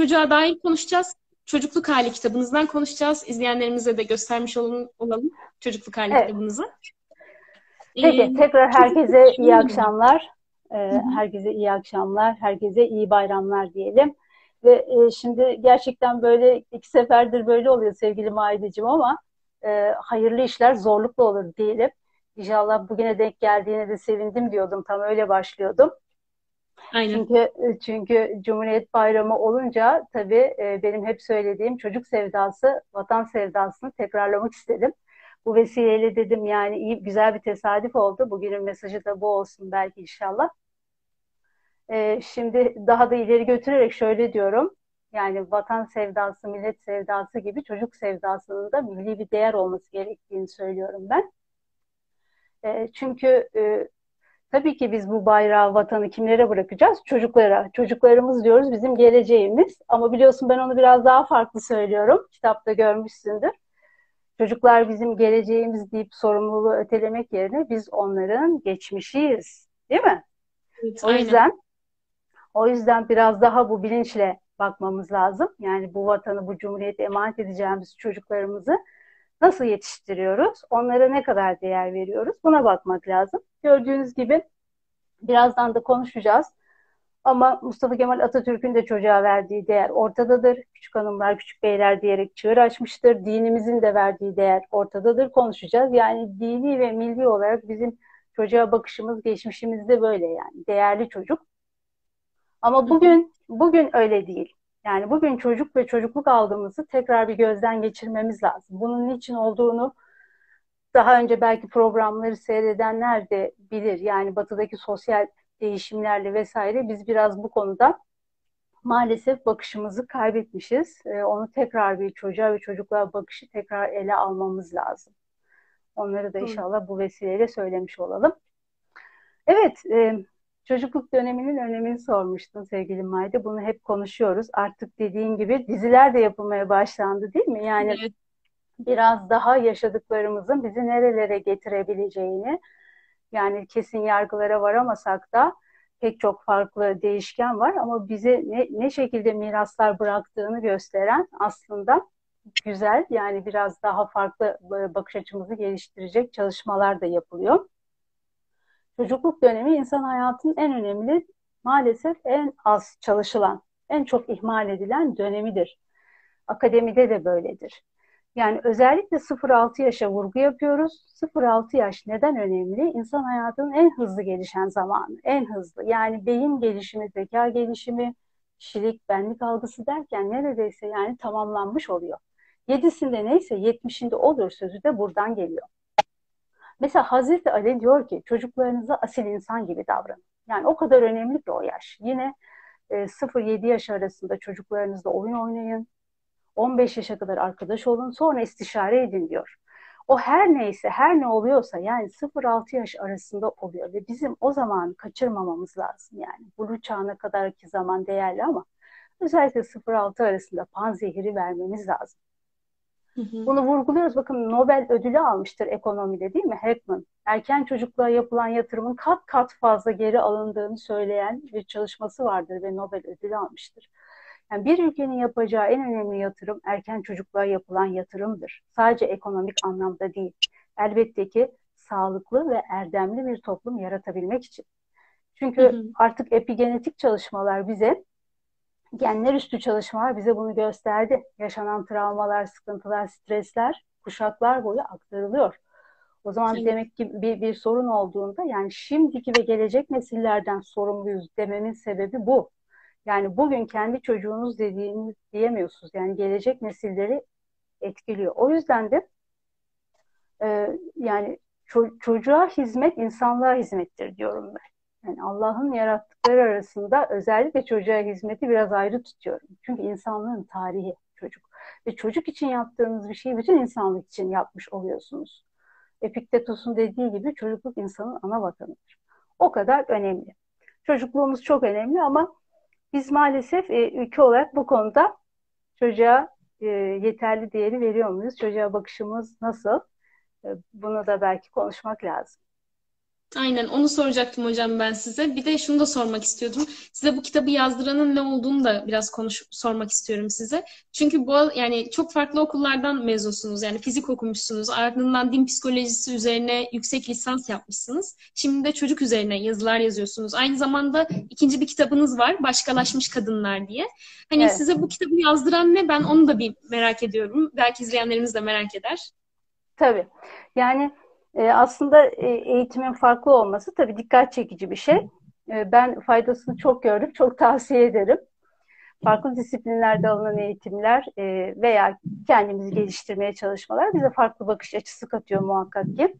çocuğa dair konuşacağız. Çocukluk Hali kitabınızdan konuşacağız. İzleyenlerimize de göstermiş olalım, olalım Çocukluk Hali evet. kitabınızı. Peki ee, tekrar herkese iyi akşamlar. Ee, herkese iyi akşamlar. Herkese iyi bayramlar diyelim. Ve e, şimdi gerçekten böyle iki seferdir böyle oluyor sevgili Maideciğim ama e, hayırlı işler zorlukla olur diyelim. İnşallah bugüne denk geldiğine de sevindim diyordum. Tam öyle başlıyordum. Aynen. Çünkü e, çünkü Cumhuriyet Bayramı olunca tabii e, benim hep söylediğim çocuk sevdası, vatan sevdasını tekrarlamak istedim. Bu vesileyle dedim yani iyi güzel bir tesadüf oldu. Bugünün mesajı da bu olsun belki inşallah. E, şimdi daha da ileri götürerek şöyle diyorum. Yani vatan sevdası, millet sevdası gibi çocuk sevdasının da milli bir değer olması gerektiğini söylüyorum ben. çünkü Tabii ki biz bu bayrağı, vatanı kimlere bırakacağız? Çocuklara. Çocuklarımız diyoruz bizim geleceğimiz. Ama biliyorsun ben onu biraz daha farklı söylüyorum. Kitapta görmüşsündür. Çocuklar bizim geleceğimiz deyip sorumluluğu ötelemek yerine biz onların geçmişiyiz. Değil mi? Evet, o yüzden o yüzden biraz daha bu bilinçle bakmamız lazım. Yani bu vatanı, bu cumhuriyeti emanet edeceğimiz çocuklarımızı nasıl yetiştiriyoruz? Onlara ne kadar değer veriyoruz? Buna bakmak lazım. Gördüğünüz gibi birazdan da konuşacağız. Ama Mustafa Kemal Atatürk'ün de çocuğa verdiği değer ortadadır. Küçük hanımlar, küçük beyler diyerek çığır açmıştır. Dinimizin de verdiği değer ortadadır. Konuşacağız. Yani dini ve milli olarak bizim çocuğa bakışımız geçmişimizde böyle yani. Değerli çocuk. Ama bugün bugün öyle değil. Yani bugün çocuk ve çocukluk algımızı tekrar bir gözden geçirmemiz lazım. Bunun niçin olduğunu daha önce belki programları seyredenler de bilir. Yani batıdaki sosyal değişimlerle vesaire biz biraz bu konuda maalesef bakışımızı kaybetmişiz. Ee, onu tekrar bir çocuğa ve çocuklara bakışı tekrar ele almamız lazım. Onları da inşallah bu vesileyle söylemiş olalım. Evet, e, çocukluk döneminin önemini sormuştun sevgili Mayde. Bunu hep konuşuyoruz. Artık dediğin gibi diziler de yapılmaya başlandı değil mi? Yani evet biraz daha yaşadıklarımızın bizi nerelere getirebileceğini yani kesin yargılara varamasak da pek çok farklı değişken var ama bize ne, ne şekilde miraslar bıraktığını gösteren aslında güzel yani biraz daha farklı bakış açımızı geliştirecek çalışmalar da yapılıyor. Çocukluk dönemi insan hayatının en önemli maalesef en az çalışılan, en çok ihmal edilen dönemidir. Akademide de böyledir. Yani özellikle 0-6 yaşa vurgu yapıyoruz. 0-6 yaş neden önemli? İnsan hayatının en hızlı gelişen zamanı. En hızlı. Yani beyin gelişimi, zeka gelişimi, kişilik, benlik algısı derken neredeyse yani tamamlanmış oluyor. Yedisinde neyse yetmişinde olur sözü de buradan geliyor. Mesela Hazreti Ali diyor ki çocuklarınıza asil insan gibi davranın. Yani o kadar önemli ki o yaş. Yine e, 0-7 yaş arasında çocuklarınızla oyun oynayın, 15 yaşa kadar arkadaş olun sonra istişare edin diyor. O her neyse her ne oluyorsa yani 0-6 yaş arasında oluyor ve bizim o zaman kaçırmamamız lazım yani. Bulu çağına kadarki zaman değerli ama özellikle 0-6 arasında panzehiri vermemiz lazım. Hı hı. Bunu vurguluyoruz. Bakın Nobel ödülü almıştır ekonomide değil mi? Heckman. Erken çocukluğa yapılan yatırımın kat kat fazla geri alındığını söyleyen bir çalışması vardır ve Nobel ödülü almıştır. Yani bir ülkenin yapacağı en önemli yatırım erken çocukluğa yapılan yatırımdır. Sadece ekonomik anlamda değil. Elbette ki sağlıklı ve erdemli bir toplum yaratabilmek için. Çünkü hı hı. artık epigenetik çalışmalar bize genler üstü çalışmalar bize bunu gösterdi. Yaşanan travmalar, sıkıntılar, stresler kuşaklar boyu aktarılıyor. O zaman evet. demek ki bir, bir sorun olduğunda yani şimdiki ve gelecek nesillerden sorumluyuz dememin sebebi bu. Yani bugün kendi çocuğunuz dediğiniz diyemiyorsunuz. Yani gelecek nesilleri etkiliyor. O yüzden de e, yani ço- çocuğa hizmet insanlığa hizmettir diyorum ben. Yani Allah'ın yarattıkları arasında özellikle çocuğa hizmeti biraz ayrı tutuyorum. Çünkü insanlığın tarihi çocuk. Ve çocuk için yaptığınız bir şeyi bütün insanlık için yapmış oluyorsunuz. Epiktetos'un dediği gibi çocukluk insanın ana vatanıdır. O kadar önemli. Çocukluğumuz çok önemli ama biz maalesef e, ülke olarak bu konuda çocuğa e, yeterli değeri veriyor muyuz? Çocuğa bakışımız nasıl? E, bunu da belki konuşmak lazım. Aynen onu soracaktım hocam ben size. Bir de şunu da sormak istiyordum. Size bu kitabı yazdıranın ne olduğunu da biraz konuş sormak istiyorum size. Çünkü bu yani çok farklı okullardan mezunsunuz. Yani fizik okumuşsunuz. Ardından din psikolojisi üzerine yüksek lisans yapmışsınız. Şimdi de çocuk üzerine yazılar yazıyorsunuz. Aynı zamanda ikinci bir kitabınız var. Başkalaşmış Kadınlar diye. Hani evet. size bu kitabı yazdıran ne? Ben onu da bir merak ediyorum. Belki izleyenlerimiz de merak eder. Tabii. Yani e, aslında e, eğitimin farklı olması tabii dikkat çekici bir şey. E, ben faydasını çok gördüm, çok tavsiye ederim. Farklı disiplinlerde alınan eğitimler e, veya kendimizi geliştirmeye çalışmalar bize farklı bakış açısı katıyor muhakkak ki.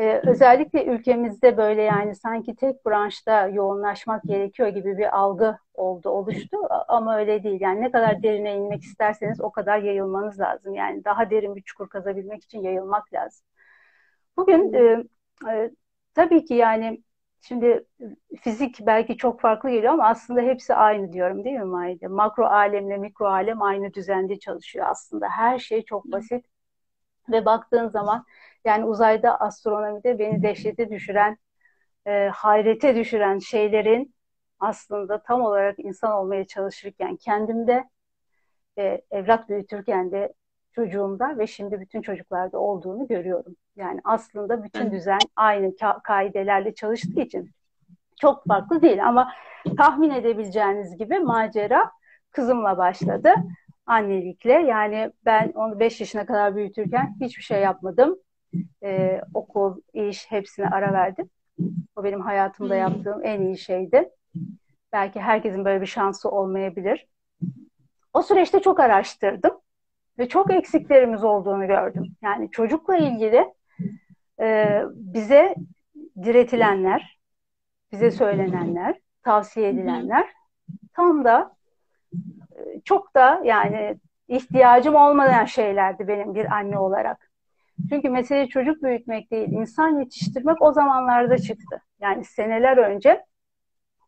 Ee, özellikle ülkemizde böyle yani sanki tek branşta yoğunlaşmak gerekiyor gibi bir algı oldu, oluştu ama öyle değil. Yani ne kadar derine inmek isterseniz o kadar yayılmanız lazım. Yani daha derin bir çukur kazabilmek için yayılmak lazım. Bugün e, e, tabii ki yani şimdi fizik belki çok farklı geliyor ama aslında hepsi aynı diyorum değil mi Maide? Makro alemle mikro alem aynı düzende çalışıyor aslında. Her şey çok basit ve baktığın zaman yani uzayda astronomide beni dehşete düşüren, e, hayrete düşüren şeylerin aslında tam olarak insan olmaya çalışırken kendimde, e, evlat büyütürken de çocuğumda ve şimdi bütün çocuklarda olduğunu görüyorum. Yani aslında bütün düzen aynı ka- kaidelerle çalıştığı için çok farklı değil ama tahmin edebileceğiniz gibi macera kızımla başladı annelikle. Yani ben onu 5 yaşına kadar büyütürken hiçbir şey yapmadım. Ee, okul, iş hepsine ara verdim. O benim hayatımda yaptığım en iyi şeydi. Belki herkesin böyle bir şansı olmayabilir. O süreçte çok araştırdım ve çok eksiklerimiz olduğunu gördüm. Yani çocukla ilgili e, bize diretilenler, bize söylenenler, tavsiye edilenler tam da e, çok da yani ihtiyacım olmayan şeylerdi benim bir anne olarak. Çünkü mesele çocuk büyütmek değil, insan yetiştirmek o zamanlarda çıktı. Yani seneler önce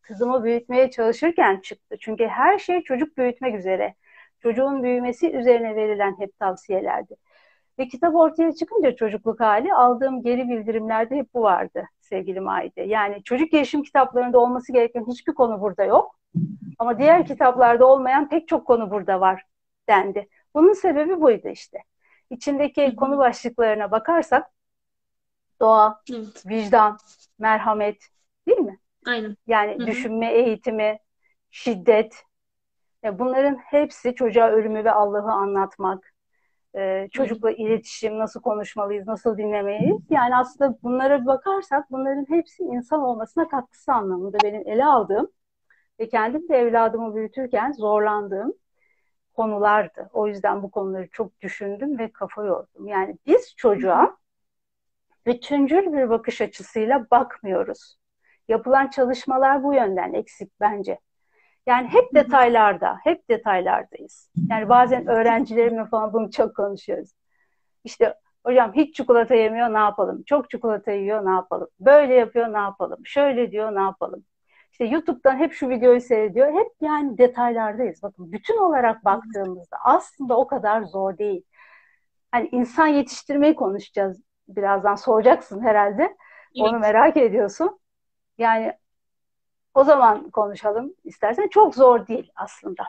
kızımı büyütmeye çalışırken çıktı. Çünkü her şey çocuk büyütmek üzere çocuğun büyümesi üzerine verilen hep tavsiyelerdi. Ve kitap ortaya çıkınca çocukluk hali aldığım geri bildirimlerde hep bu vardı sevgili Maide. Yani çocuk gelişim kitaplarında olması gereken hiçbir konu burada yok. Ama diğer kitaplarda olmayan pek çok konu burada var dendi. Bunun sebebi buydu işte. İçindeki konu başlıklarına bakarsak doğa, evet. vicdan, merhamet değil mi? Aynen. Yani Hı-hı. düşünme eğitimi, şiddet, Bunların hepsi çocuğa ölümü ve Allah'ı anlatmak, e, çocukla iletişim, nasıl konuşmalıyız, nasıl dinlemeliyiz. Yani aslında bunlara bakarsak bunların hepsi insan olmasına katkısı anlamında benim ele aldığım ve kendim de evladımı büyütürken zorlandığım konulardı. O yüzden bu konuları çok düşündüm ve kafa yordum. Yani biz çocuğa bütüncül bir bakış açısıyla bakmıyoruz. Yapılan çalışmalar bu yönden eksik bence. Yani hep detaylarda, hep detaylardayız. Yani bazen öğrencilerimle falan bunu çok konuşuyoruz. İşte hocam hiç çikolata yemiyor ne yapalım? Çok çikolata yiyor ne yapalım? Böyle yapıyor ne yapalım? Şöyle diyor ne yapalım? İşte YouTube'dan hep şu videoyu seyrediyor. Hep yani detaylardayız. Bakın bütün olarak baktığımızda aslında o kadar zor değil. Hani insan yetiştirmeyi konuşacağız. Birazdan soracaksın herhalde. Evet. Onu merak ediyorsun. Yani o zaman konuşalım istersen. Çok zor değil aslında.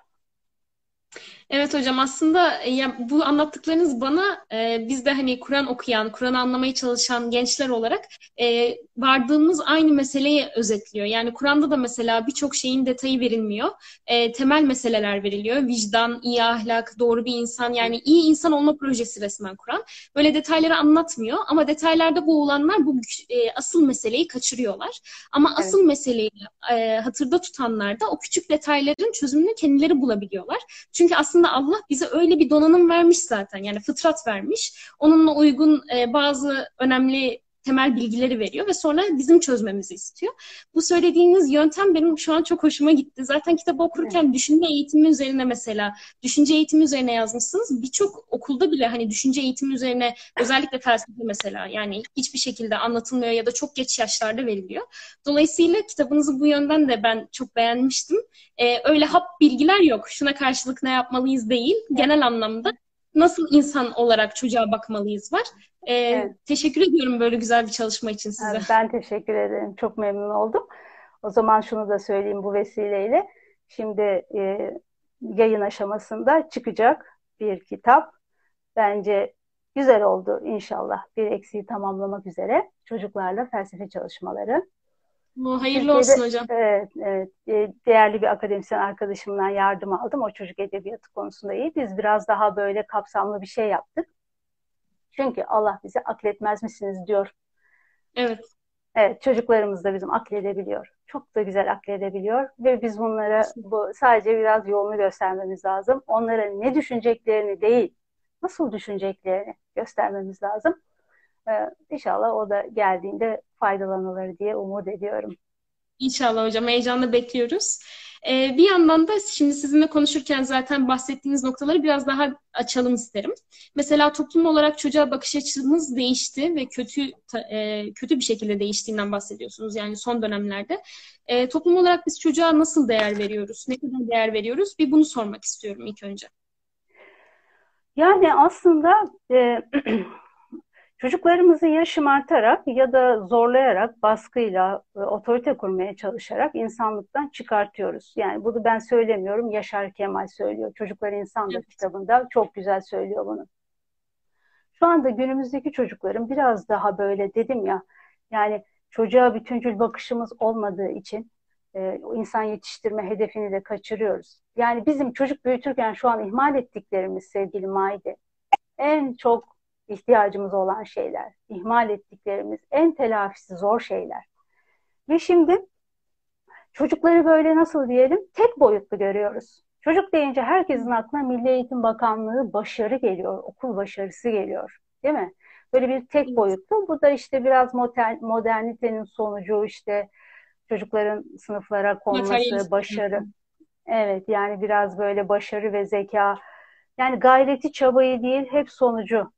Evet hocam aslında e, ya bu anlattıklarınız bana e, biz de hani Kur'an okuyan, Kur'an anlamaya çalışan gençler olarak e, vardığımız aynı meseleyi özetliyor. Yani Kur'an'da da mesela birçok şeyin detayı verilmiyor. E, temel meseleler veriliyor. Vicdan, iyi ahlak, doğru bir insan yani iyi insan olma projesi resmen Kur'an. Böyle detayları anlatmıyor ama detaylarda boğulanlar bu e, asıl meseleyi kaçırıyorlar. Ama evet. asıl meseleyi e, hatırda tutanlar da o küçük detayların çözümünü kendileri bulabiliyorlar. Çünkü aslında aslında Allah bize öyle bir donanım vermiş zaten. Yani fıtrat vermiş. Onunla uygun e, bazı önemli temel bilgileri veriyor ve sonra bizim çözmemizi istiyor. Bu söylediğiniz yöntem benim şu an çok hoşuma gitti. Zaten kitabı okurken evet. düşünme eğitimi üzerine mesela, düşünce eğitimi üzerine yazmışsınız. Birçok okulda bile hani düşünce eğitimi üzerine özellikle felsefe mesela yani hiçbir şekilde anlatılmıyor ya da çok geç yaşlarda veriliyor. Dolayısıyla kitabınızı bu yönden de ben çok beğenmiştim. Ee, öyle hap bilgiler yok. Şuna karşılık ne yapmalıyız değil. Genel anlamda nasıl insan olarak çocuğa bakmalıyız var. Ee, evet. Teşekkür ediyorum böyle güzel bir çalışma için size. Evet, ben teşekkür ederim. Çok memnun oldum. O zaman şunu da söyleyeyim bu vesileyle. Şimdi e, yayın aşamasında çıkacak bir kitap. Bence güzel oldu inşallah. Bir eksiği tamamlamak üzere çocuklarla felsefe çalışmaları. Bu hayırlı Türkiye'de, olsun hocam. Evet, evet. E, değerli bir akademisyen arkadaşımdan yardım aldım. O çocuk edebiyatı konusunda iyi. Biz biraz daha böyle kapsamlı bir şey yaptık. Çünkü Allah bize akletmez misiniz diyor. Evet. Evet, çocuklarımız da bizim akledebiliyor. Çok da güzel akledebiliyor ve biz bunlara bu sadece biraz yolunu göstermemiz lazım. Onlara ne düşüneceklerini değil, nasıl düşüneceklerini göstermemiz lazım. Ee, inşallah o da geldiğinde faydalanılır diye umut ediyorum. İnşallah hocam heyecanla bekliyoruz. Ee, bir yandan da şimdi sizinle konuşurken zaten bahsettiğiniz noktaları biraz daha açalım isterim. Mesela toplum olarak çocuğa bakış açımız değişti ve kötü e, kötü bir şekilde değiştiğinden bahsediyorsunuz yani son dönemlerde. E, toplum olarak biz çocuğa nasıl değer veriyoruz? Ne kadar değer veriyoruz? Bir bunu sormak istiyorum ilk önce. Yani aslında e, Çocuklarımızı ya şımartarak ya da zorlayarak, baskıyla, e, otorite kurmaya çalışarak insanlıktan çıkartıyoruz. Yani bunu ben söylemiyorum, Yaşar Kemal söylüyor. Çocuklar İnsandır evet. kitabında çok güzel söylüyor bunu. Şu anda günümüzdeki çocukların biraz daha böyle dedim ya, yani çocuğa bütüncül bakışımız olmadığı için e, insan yetiştirme hedefini de kaçırıyoruz. Yani bizim çocuk büyütürken şu an ihmal ettiklerimiz sevgili Maide en çok ihtiyacımız olan şeyler, ihmal ettiklerimiz, en telafisi zor şeyler. Ve şimdi çocukları böyle nasıl diyelim tek boyutlu görüyoruz. Çocuk deyince herkesin aklına Milli Eğitim Bakanlığı başarı geliyor, okul başarısı geliyor. Değil mi? Böyle bir tek boyutlu. Bu da işte biraz modern, modernitenin sonucu işte çocukların sınıflara konması, başarı. Evet yani biraz böyle başarı ve zeka. Yani gayreti çabayı değil hep sonucu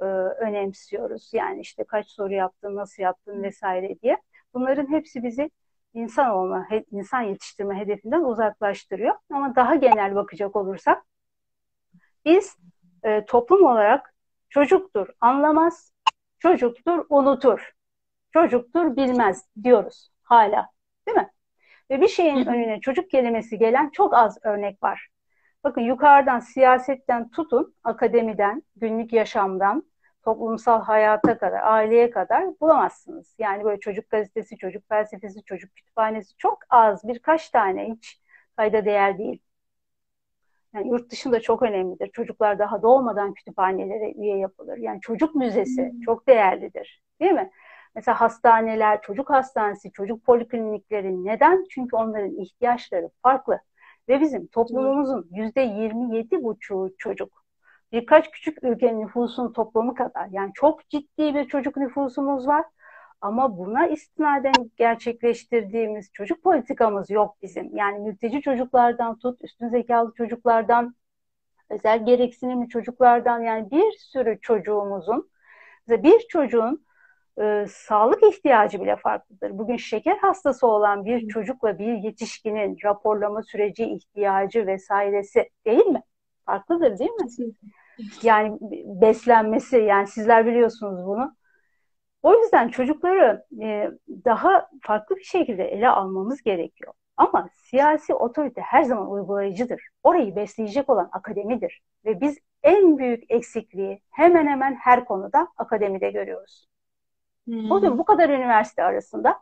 e, önemsiyoruz. Yani işte kaç soru yaptın, nasıl yaptın vesaire diye. Bunların hepsi bizi insan olma, he, insan yetiştirme hedefinden uzaklaştırıyor. Ama daha genel bakacak olursak biz e, toplum olarak çocuktur anlamaz, çocuktur unutur, çocuktur bilmez diyoruz hala. Değil mi? Ve bir şeyin önüne çocuk kelimesi gelen çok az örnek var. Bakın yukarıdan siyasetten tutun, akademiden, günlük yaşamdan, toplumsal hayata kadar, aileye kadar bulamazsınız. Yani böyle çocuk gazetesi, çocuk felsefesi, çocuk kütüphanesi çok az, birkaç tane hiç kayda değer değil. Yani yurt dışında çok önemlidir. Çocuklar daha doğmadan kütüphanelere üye yapılır. Yani çocuk müzesi hmm. çok değerlidir. Değil mi? Mesela hastaneler, çocuk hastanesi, çocuk poliklinikleri neden? Çünkü onların ihtiyaçları farklı. Ve bizim toplumumuzun yüzde yirmi yedi buçuğu çocuk. Birkaç küçük ülkenin nüfusun toplamı kadar. Yani çok ciddi bir çocuk nüfusumuz var. Ama buna istinaden gerçekleştirdiğimiz çocuk politikamız yok bizim. Yani mülteci çocuklardan tut, üstün zekalı çocuklardan, özel gereksinimli çocuklardan yani bir sürü çocuğumuzun, bir çocuğun e, sağlık ihtiyacı bile farklıdır. Bugün şeker hastası olan bir çocukla bir yetişkinin raporlama süreci ihtiyacı vesairesi değil mi? Farklıdır değil mi? Yani beslenmesi yani sizler biliyorsunuz bunu. O yüzden çocukları e, daha farklı bir şekilde ele almamız gerekiyor. Ama siyasi otorite her zaman uygulayıcıdır. Orayı besleyecek olan akademidir. Ve biz en büyük eksikliği hemen hemen her konuda akademide görüyoruz. Hmm. Bugün bu kadar üniversite arasında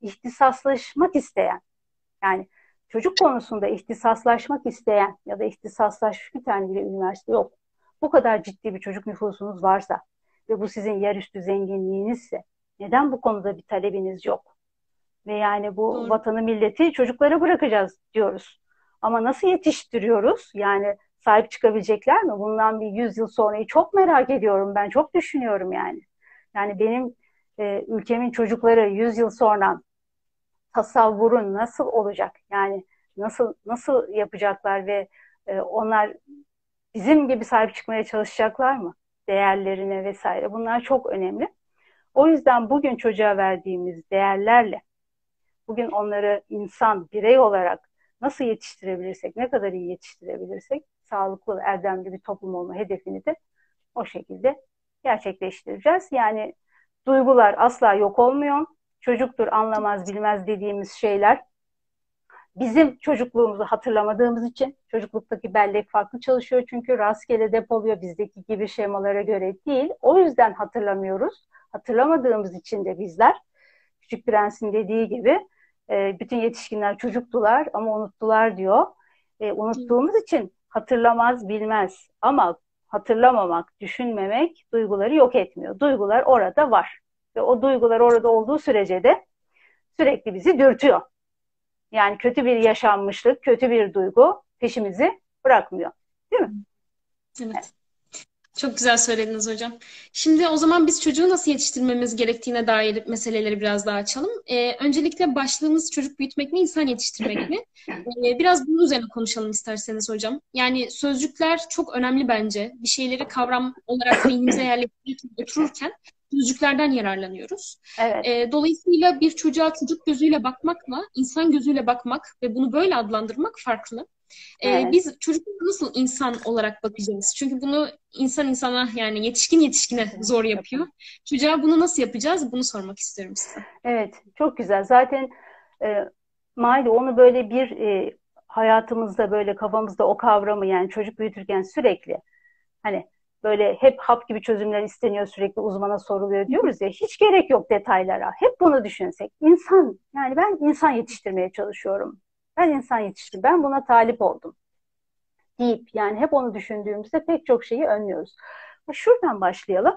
ihtisaslaşmak isteyen, yani çocuk konusunda ihtisaslaşmak isteyen ya da ihtisaslaşmış bir tane bile üniversite yok. Bu kadar ciddi bir çocuk nüfusunuz varsa ve bu sizin yerüstü zenginliğinizse neden bu konuda bir talebiniz yok? Ve yani bu Doğru. vatanı milleti çocuklara bırakacağız diyoruz. Ama nasıl yetiştiriyoruz? Yani sahip çıkabilecekler mi? Bundan bir yüz yıl sonrayı çok merak ediyorum ben. Çok düşünüyorum yani. Yani benim e, ülkemin çocukları 100 yıl sonra tasavvurun nasıl olacak? Yani nasıl nasıl yapacaklar ve e, onlar bizim gibi sahip çıkmaya çalışacaklar mı? Değerlerine vesaire. Bunlar çok önemli. O yüzden bugün çocuğa verdiğimiz değerlerle bugün onları insan, birey olarak nasıl yetiştirebilirsek, ne kadar iyi yetiştirebilirsek sağlıklı, erdemli bir toplum olma hedefini de o şekilde gerçekleştireceğiz. Yani duygular asla yok olmuyor. Çocuktur, anlamaz, bilmez dediğimiz şeyler bizim çocukluğumuzu hatırlamadığımız için çocukluktaki bellek farklı çalışıyor çünkü rastgele depoluyor bizdeki gibi şemalara göre değil. O yüzden hatırlamıyoruz. Hatırlamadığımız için de bizler Küçük Prens'in dediği gibi e, bütün yetişkinler çocuktular ama unuttular diyor. E, unuttuğumuz için hatırlamaz, bilmez. Ama hatırlamamak, düşünmemek duyguları yok etmiyor. Duygular orada var. Ve o duygular orada olduğu sürece de sürekli bizi dürtüyor. Yani kötü bir yaşanmışlık, kötü bir duygu peşimizi bırakmıyor. Değil mi? Evet. Çok güzel söylediniz hocam. Şimdi o zaman biz çocuğu nasıl yetiştirmemiz gerektiğine dair meseleleri biraz daha açalım. Ee, öncelikle başlığımız çocuk büyütmek mi, insan yetiştirmek mi? Ee, biraz bunun üzerine konuşalım isterseniz hocam. Yani sözcükler çok önemli bence. Bir şeyleri kavram olarak beynimize yerleştirirken, otururken sözcüklerden yararlanıyoruz. Evet. E, dolayısıyla bir çocuğa çocuk gözüyle bakmakla insan gözüyle bakmak ve bunu böyle adlandırmak farklı. Ee, evet. Biz çocuklara nasıl insan olarak bakacağız? Çünkü bunu insan insana yani yetişkin yetişkine zor yapıyor. Çocuğa bunu nasıl yapacağız? Bunu sormak istiyorum size. Evet, çok güzel. Zaten e, Maide onu böyle bir e, hayatımızda böyle kafamızda o kavramı yani çocuk büyütürken sürekli hani böyle hep hap gibi çözümler isteniyor sürekli uzmana soruluyor diyoruz ya hiç gerek yok detaylara. Hep bunu düşünsek. İnsan yani ben insan yetiştirmeye çalışıyorum. Ben insan yetiştim. Ben buna talip oldum. Deyip yani hep onu düşündüğümüzde pek çok şeyi önlüyoruz. Şuradan başlayalım.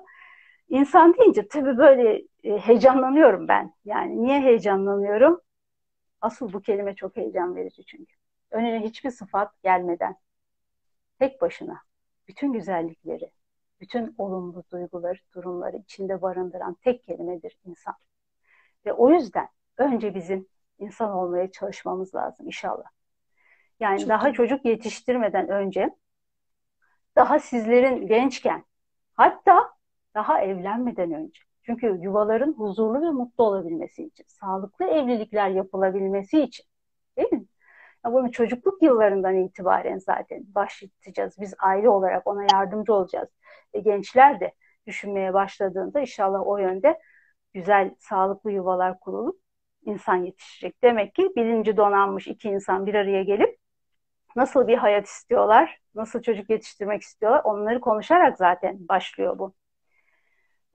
İnsan deyince tabii böyle e, heyecanlanıyorum ben. Yani niye heyecanlanıyorum? Asıl bu kelime çok heyecan verici çünkü. Önüne hiçbir sıfat gelmeden tek başına bütün güzellikleri, bütün olumlu duyguları, durumları içinde barındıran tek kelimedir insan. Ve o yüzden önce bizim insan olmaya çalışmamız lazım inşallah. Yani Çok daha iyi. çocuk yetiştirmeden önce daha sizlerin gençken hatta daha evlenmeden önce çünkü yuvaların huzurlu ve mutlu olabilmesi için, sağlıklı evlilikler yapılabilmesi için değil mi? Ya bunu çocukluk yıllarından itibaren zaten başlatacağız. Biz aile olarak ona yardımcı olacağız. Ve gençler de düşünmeye başladığında inşallah o yönde güzel, sağlıklı yuvalar kurulup insan yetişecek. Demek ki bilinci donanmış iki insan bir araya gelip nasıl bir hayat istiyorlar, nasıl çocuk yetiştirmek istiyorlar onları konuşarak zaten başlıyor bu.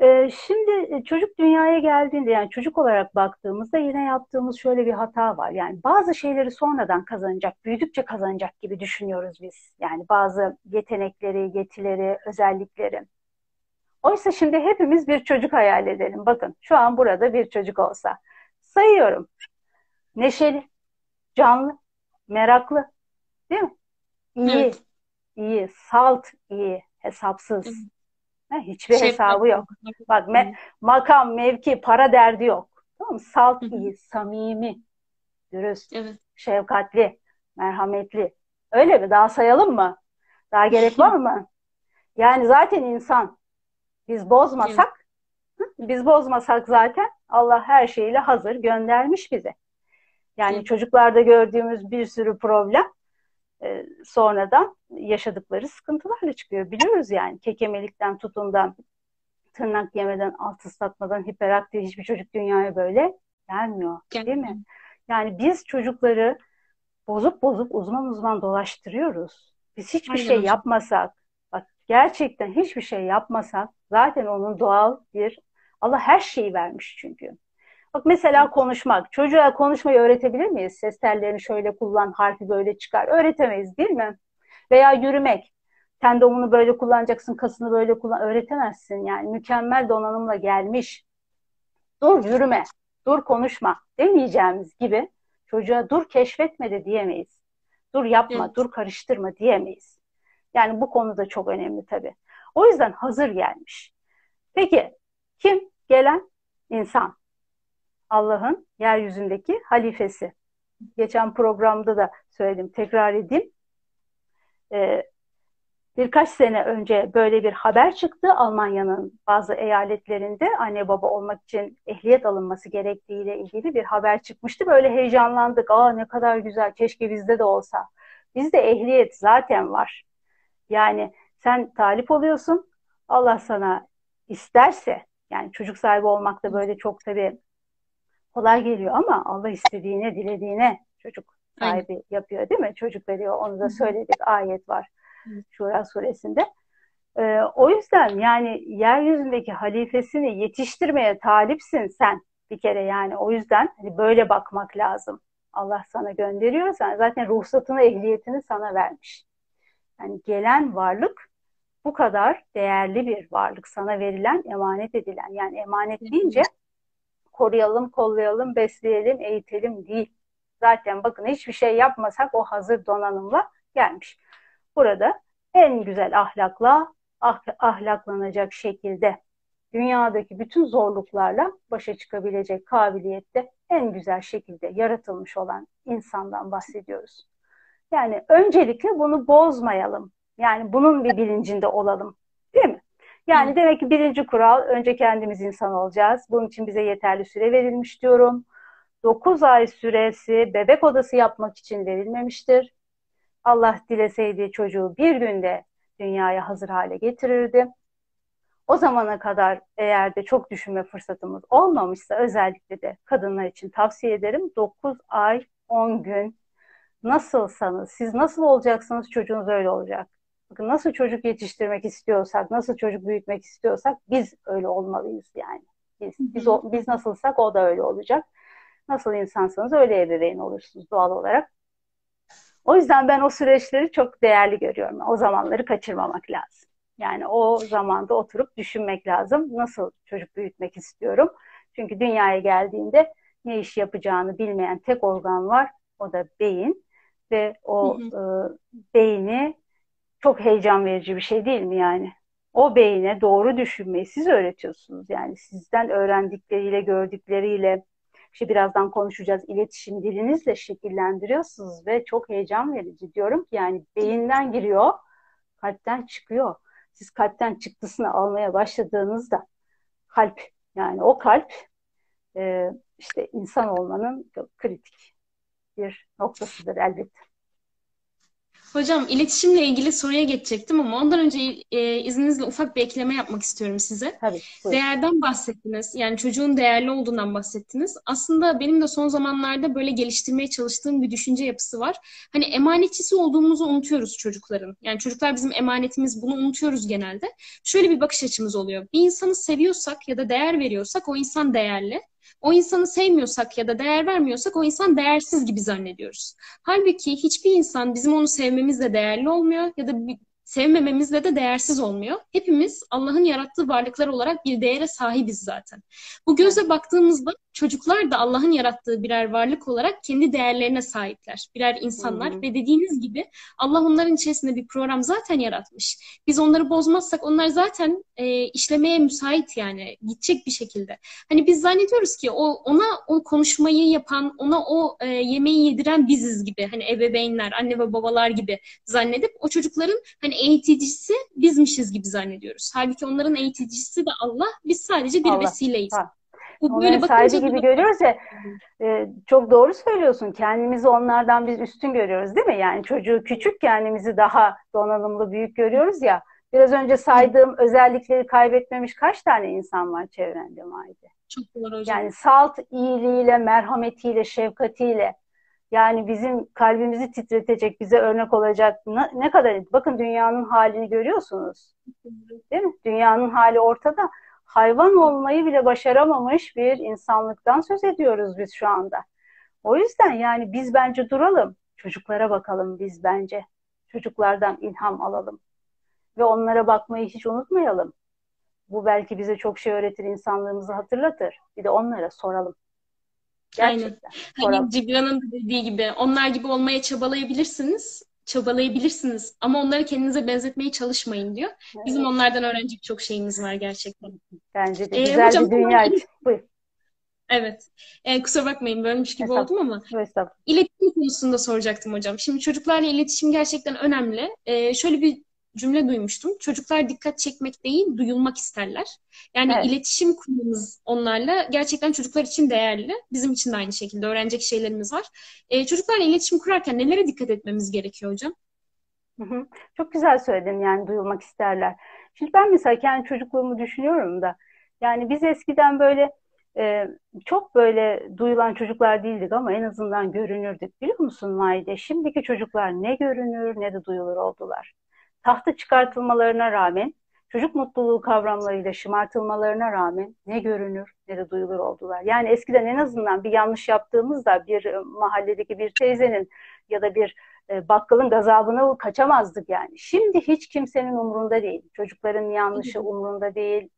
Ee, şimdi çocuk dünyaya geldiğinde yani çocuk olarak baktığımızda yine yaptığımız şöyle bir hata var. Yani bazı şeyleri sonradan kazanacak, büyüdükçe kazanacak gibi düşünüyoruz biz. Yani bazı yetenekleri, yetileri, özellikleri. Oysa şimdi hepimiz bir çocuk hayal edelim. Bakın şu an burada bir çocuk olsa. Sayıyorum. Neşeli, canlı, meraklı, değil mi? İyi, evet. iyi, salt iyi, hesapsız. Ha, hiçbir şey hesabı yok. Bak me makam, mevki, para derdi yok. Tamam mı? Salt iyi, samimi, dürüst, evet. şefkatli, merhametli. Öyle mi? Daha sayalım mı? Daha gerek var mı? Yani zaten insan. Biz bozmasak, evet. Biz bozmasak zaten Allah her şeyiyle hazır göndermiş bize. Yani evet. çocuklarda gördüğümüz bir sürü problem e, sonradan yaşadıkları sıkıntılarla çıkıyor. Biliyoruz yani kekemelikten tutundan tırnak yemeden, alt ıslatmadan hiperaktif hiçbir çocuk dünyaya böyle gelmiyor. Değil mi? Yani biz çocukları bozup bozup uzman uzman dolaştırıyoruz. Biz hiçbir Aynen. şey yapmasak, bak gerçekten hiçbir şey yapmasak zaten onun doğal bir Allah her şeyi vermiş çünkü. Bak mesela konuşmak. Çocuğa konuşmayı öğretebilir miyiz? Ses tellerini şöyle kullan, harfi böyle çıkar. Öğretemeyiz değil mi? Veya yürümek. Tendonunu böyle kullanacaksın, kasını böyle kullan. Öğretemezsin yani. Mükemmel donanımla gelmiş. Dur yürüme, dur konuşma demeyeceğimiz gibi çocuğa dur keşfetme de diyemeyiz. Dur yapma, evet. dur karıştırma diyemeyiz. Yani bu konu da çok önemli tabii. O yüzden hazır gelmiş. Peki kim? Gelen insan. Allah'ın yeryüzündeki halifesi. Geçen programda da söyledim, tekrar edeyim. Ee, birkaç sene önce böyle bir haber çıktı. Almanya'nın bazı eyaletlerinde anne baba olmak için ehliyet alınması gerektiğiyle ilgili bir haber çıkmıştı. Böyle heyecanlandık. Aa ne kadar güzel, keşke bizde de olsa. Bizde ehliyet zaten var. Yani sen talip oluyorsun. Allah sana isterse yani çocuk sahibi olmak da böyle çok tabii kolay geliyor ama Allah istediğine, dilediğine çocuk sahibi Aynen. yapıyor değil mi? Çocuk veriyor. Onu da söyledik. Ayet var. Şura suresinde. Ee, o yüzden yani yeryüzündeki halifesini yetiştirmeye talipsin sen bir kere yani. O yüzden hani böyle bakmak lazım. Allah sana gönderiyor. Sen zaten ruhsatını, ehliyetini sana vermiş. Yani gelen varlık bu kadar değerli bir varlık. Sana verilen, emanet edilen. Yani emanet deyince koruyalım, kollayalım, besleyelim, eğitelim değil. Zaten bakın hiçbir şey yapmasak o hazır donanımla gelmiş. Burada en güzel ahlakla, ah, ahlaklanacak şekilde dünyadaki bütün zorluklarla başa çıkabilecek kabiliyette en güzel şekilde yaratılmış olan insandan bahsediyoruz. Yani öncelikle bunu bozmayalım. Yani bunun bir bilincinde olalım. Değil mi? Yani demek ki birinci kural önce kendimiz insan olacağız. Bunun için bize yeterli süre verilmiş diyorum. 9 ay süresi bebek odası yapmak için verilmemiştir. Allah dileseydi çocuğu bir günde dünyaya hazır hale getirirdi. O zamana kadar eğer de çok düşünme fırsatımız olmamışsa özellikle de kadınlar için tavsiye ederim. 9 ay 10 gün nasılsanız, siz nasıl olacaksınız çocuğunuz öyle olacak. Bakın nasıl çocuk yetiştirmek istiyorsak, nasıl çocuk büyütmek istiyorsak biz öyle olmalıyız yani. Biz, biz, o, biz nasılsak o da öyle olacak. Nasıl insansanız öyle ebeveyn olursunuz doğal olarak. O yüzden ben o süreçleri çok değerli görüyorum. O zamanları kaçırmamak lazım. Yani o zamanda oturup düşünmek lazım. Nasıl çocuk büyütmek istiyorum? Çünkü dünyaya geldiğinde ne iş yapacağını bilmeyen tek organ var. O da beyin. Ve o hı hı. E, beyni çok heyecan verici bir şey değil mi yani? O beyine doğru düşünmeyi siz öğretiyorsunuz. Yani sizden öğrendikleriyle, gördükleriyle, işte birazdan konuşacağız, iletişim dilinizle şekillendiriyorsunuz ve çok heyecan verici. Diyorum ki yani beyinden giriyor, kalpten çıkıyor. Siz kalpten çıktısını almaya başladığınızda kalp yani o kalp e, işte insan olmanın kritik bir noktasıdır elbette. Hocam iletişimle ilgili soruya geçecektim ama ondan önce e, izninizle ufak bir ekleme yapmak istiyorum size. Tabii. Buyurun. Değerden bahsettiniz. Yani çocuğun değerli olduğundan bahsettiniz. Aslında benim de son zamanlarda böyle geliştirmeye çalıştığım bir düşünce yapısı var. Hani emanetçisi olduğumuzu unutuyoruz çocukların. Yani çocuklar bizim emanetimiz bunu unutuyoruz genelde. Şöyle bir bakış açımız oluyor. Bir insanı seviyorsak ya da değer veriyorsak o insan değerli o insanı sevmiyorsak ya da değer vermiyorsak o insan değersiz gibi zannediyoruz. Halbuki hiçbir insan bizim onu sevmemizle değerli olmuyor ya da sevmememizle de değersiz olmuyor. Hepimiz Allah'ın yarattığı varlıklar olarak bir değere sahibiz zaten. Bu göze baktığımızda çocuklar da Allah'ın yarattığı birer varlık olarak kendi değerlerine sahipler. Birer insanlar hı ve dediğiniz gibi Allah onların içerisinde bir program zaten yaratmış. Biz onları bozmazsak onlar zaten e, işlemeye müsait yani gidecek bir şekilde. Hani biz zannediyoruz ki o ona o konuşmayı yapan, ona o e, yemeği yediren biziz gibi. Hani ebeveynler, anne ve babalar gibi zannedip o çocukların hani eğiticisi bizmişiz gibi zannediyoruz. Halbuki onların eğiticisi de Allah, biz sadece bir Allah. vesileyiz. Ha. Böyle sahibi gibi görüyoruz ya e, çok doğru söylüyorsun. Kendimizi onlardan biz üstün görüyoruz değil mi? Yani çocuğu küçük kendimizi daha donanımlı büyük görüyoruz ya. Biraz önce saydığım özellikleri kaybetmemiş kaç tane insan var çevrende Maide? Çok doğru hocam. Yani salt iyiliğiyle, merhametiyle, şefkatiyle yani bizim kalbimizi titretecek, bize örnek olacak ne, ne kadar bakın dünyanın halini görüyorsunuz. Değil mi? Dünyanın hali ortada. Hayvan olmayı bile başaramamış bir insanlıktan söz ediyoruz biz şu anda. O yüzden yani biz bence duralım. Çocuklara bakalım biz bence. Çocuklardan ilham alalım. Ve onlara bakmayı hiç unutmayalım. Bu belki bize çok şey öğretir, insanlığımızı hatırlatır. Bir de onlara soralım. Gerçekten. Aynen. Hani Cibran'ın dediği gibi onlar gibi olmaya çabalayabilirsiniz. Çabalayabilirsiniz ama onları kendinize benzetmeye çalışmayın diyor. Evet. Bizim onlardan öğrenecek çok şeyimiz var gerçekten. Bence de ee, güzel hocam, bir dünya. Buyur. Evet. E, kusura bakmayın bölmüş gibi Estağfurullah. oldum ama. Estağfurullah. İletişim konusunda soracaktım hocam. Şimdi çocuklarla iletişim gerçekten önemli. E, şöyle bir cümle duymuştum. Çocuklar dikkat çekmek değil, duyulmak isterler. Yani evet. iletişim kurmamız onlarla gerçekten çocuklar için değerli. Bizim için de aynı şekilde öğrenecek şeylerimiz var. Ee, çocuklarla iletişim kurarken nelere dikkat etmemiz gerekiyor hocam? Hı hı. Çok güzel söyledin yani duyulmak isterler. Şimdi ben mesela kendi çocukluğumu düşünüyorum da yani biz eskiden böyle e, çok böyle duyulan çocuklar değildik ama en azından görünürdük biliyor musun Maide? Şimdiki çocuklar ne görünür ne de duyulur oldular. Tahta çıkartılmalarına rağmen çocuk mutluluğu kavramlarıyla şımartılmalarına rağmen ne görünür ne de duyulur oldular. Yani eskiden en azından bir yanlış yaptığımızda bir e, mahalledeki bir teyzenin ya da bir e, bakkalın gazabına kaçamazdık yani. Şimdi hiç kimsenin umurunda değil. Çocukların yanlışı umurunda değil.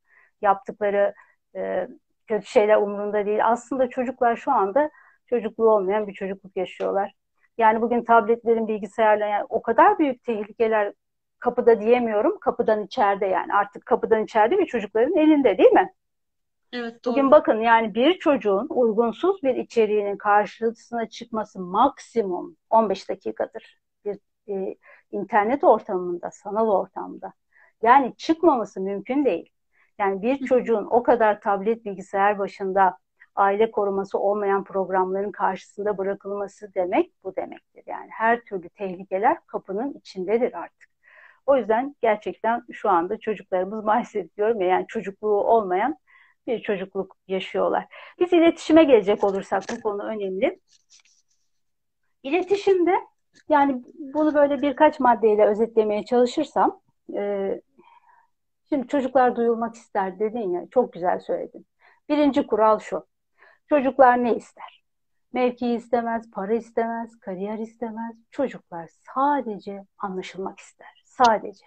Yaptıkları e, kötü şeyler umurunda değil. Aslında çocuklar şu anda çocukluğu olmayan bir çocukluk yaşıyorlar. Yani bugün tabletlerin, bilgisayarla yani o kadar büyük tehlikeler kapıda diyemiyorum. Kapıdan içeride yani. Artık kapıdan içeride ve çocukların elinde değil mi? Evet doğru. Bugün bakın yani bir çocuğun uygunsuz bir içeriğinin karşısına çıkması maksimum 15 dakikadır. Bir e, internet ortamında, sanal ortamda. Yani çıkmaması mümkün değil. Yani bir çocuğun o kadar tablet bilgisayar başında aile koruması olmayan programların karşısında bırakılması demek bu demektir. Yani her türlü tehlikeler kapının içindedir artık. O yüzden gerçekten şu anda çocuklarımız maalesef diyorum ya yani çocukluğu olmayan bir çocukluk yaşıyorlar. Biz iletişime gelecek olursak bu konu önemli. İletişimde yani bunu böyle birkaç maddeyle özetlemeye çalışırsam e, şimdi çocuklar duyulmak ister dedin ya çok güzel söyledin. Birinci kural şu. Çocuklar ne ister? Mevki istemez, para istemez, kariyer istemez. Çocuklar sadece anlaşılmak ister. Sadece.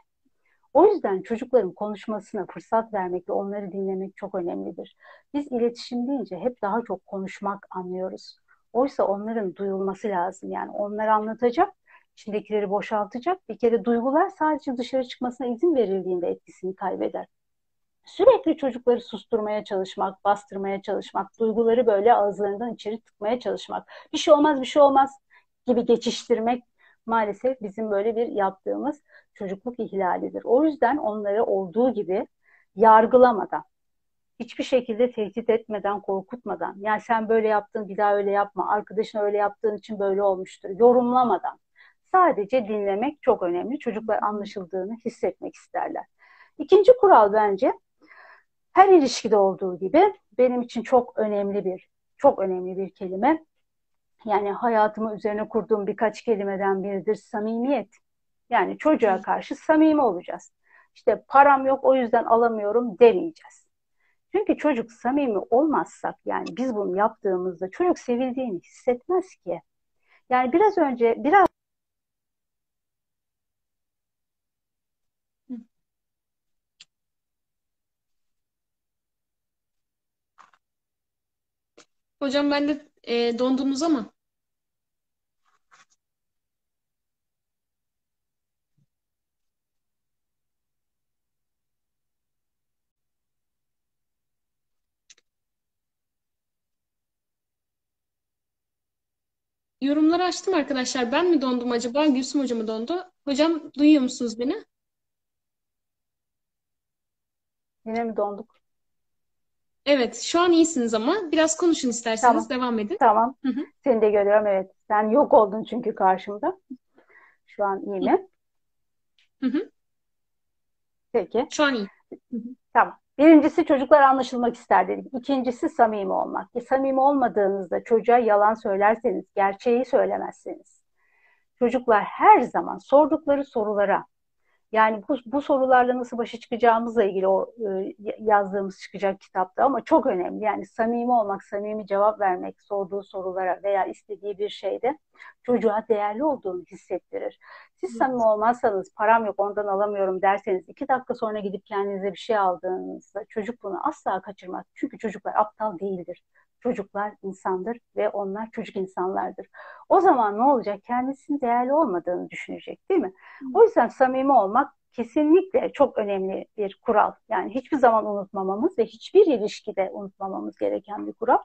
O yüzden çocukların konuşmasına fırsat vermek ve onları dinlemek çok önemlidir. Biz iletişim deyince hep daha çok konuşmak anlıyoruz. Oysa onların duyulması lazım. Yani onları anlatacak, içindekileri boşaltacak. Bir kere duygular sadece dışarı çıkmasına izin verildiğinde etkisini kaybeder. Sürekli çocukları susturmaya çalışmak, bastırmaya çalışmak, duyguları böyle ağızlarından içeri tıkmaya çalışmak. Bir şey olmaz, bir şey olmaz gibi geçiştirmek maalesef bizim böyle bir yaptığımız çocukluk ihlalidir. O yüzden onları olduğu gibi yargılamadan, hiçbir şekilde tehdit etmeden, korkutmadan, yani sen böyle yaptın bir daha öyle yapma, arkadaşın öyle yaptığın için böyle olmuştur, yorumlamadan, sadece dinlemek çok önemli. Çocuklar anlaşıldığını hissetmek isterler. İkinci kural bence her ilişkide olduğu gibi benim için çok önemli bir, çok önemli bir kelime. Yani hayatımı üzerine kurduğum birkaç kelimeden biridir samimiyet. Yani çocuğa karşı samimi olacağız. İşte param yok o yüzden alamıyorum demeyeceğiz. Çünkü çocuk samimi olmazsak yani biz bunu yaptığımızda çocuk sevildiğini hissetmez ki. Yani biraz önce biraz Hocam ben de e, dondunuz ama. Yorumları açtım arkadaşlar. Ben mi dondum acaba? Gülsüm Hoca mı dondu? Hocam duyuyor musunuz beni? Yine mi donduk? Evet, şu an iyisiniz ama biraz konuşun isterseniz Tamam. devam edin. Tamam. Hı hı. Seni de görüyorum evet. Sen yok oldun çünkü karşımda. Şu an iyi mi? Hı hı. Peki. Şu an iyi. Tamam. Birincisi çocuklar anlaşılmak ister dedik. İkincisi samimi olmak. E, samimi olmadığınızda çocuğa yalan söylerseniz, gerçeği söylemezseniz, çocuklar her zaman sordukları sorulara yani bu, bu sorularla nasıl başa çıkacağımızla ilgili o e, yazdığımız çıkacak kitapta ama çok önemli. Yani samimi olmak, samimi cevap vermek sorduğu sorulara veya istediği bir şeyde çocuğa değerli olduğunu hissettirir. Siz evet. samimi olmazsanız param yok ondan alamıyorum derseniz iki dakika sonra gidip kendinize bir şey aldığınızda çocuk bunu asla kaçırmaz. Çünkü çocuklar aptal değildir. Çocuklar insandır ve onlar çocuk insanlardır. O zaman ne olacak? Kendisinin değerli olmadığını düşünecek değil mi? O yüzden samimi olmak kesinlikle çok önemli bir kural. Yani hiçbir zaman unutmamamız ve hiçbir ilişkide unutmamamız gereken bir kural.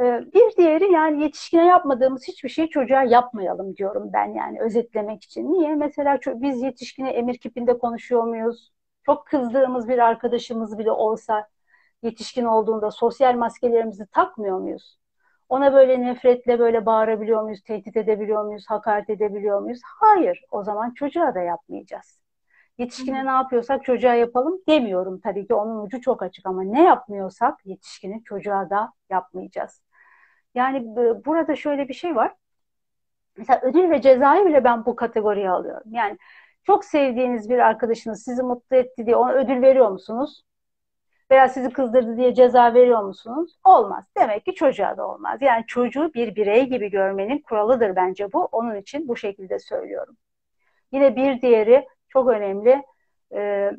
Ee, bir diğeri yani yetişkine yapmadığımız hiçbir şeyi çocuğa yapmayalım diyorum ben yani özetlemek için. Niye? Mesela biz yetişkine emir kipinde konuşuyor muyuz? Çok kızdığımız bir arkadaşımız bile olsa yetişkin olduğunda sosyal maskelerimizi takmıyor muyuz? Ona böyle nefretle böyle bağırabiliyor muyuz, tehdit edebiliyor muyuz, hakaret edebiliyor muyuz? Hayır. O zaman çocuğa da yapmayacağız. Yetişkine ne yapıyorsak çocuğa yapalım demiyorum tabii ki onun ucu çok açık ama ne yapmıyorsak yetişkine çocuğa da yapmayacağız. Yani burada şöyle bir şey var. Mesela ödül ve cezayı bile ben bu kategoriye alıyorum. Yani çok sevdiğiniz bir arkadaşınız sizi mutlu etti diye ona ödül veriyor musunuz? Veya sizi kızdırdı diye ceza veriyor musunuz? Olmaz. Demek ki çocuğa da olmaz. Yani çocuğu bir birey gibi görmenin kuralıdır bence bu. Onun için bu şekilde söylüyorum. Yine bir diğeri çok önemli. Ee,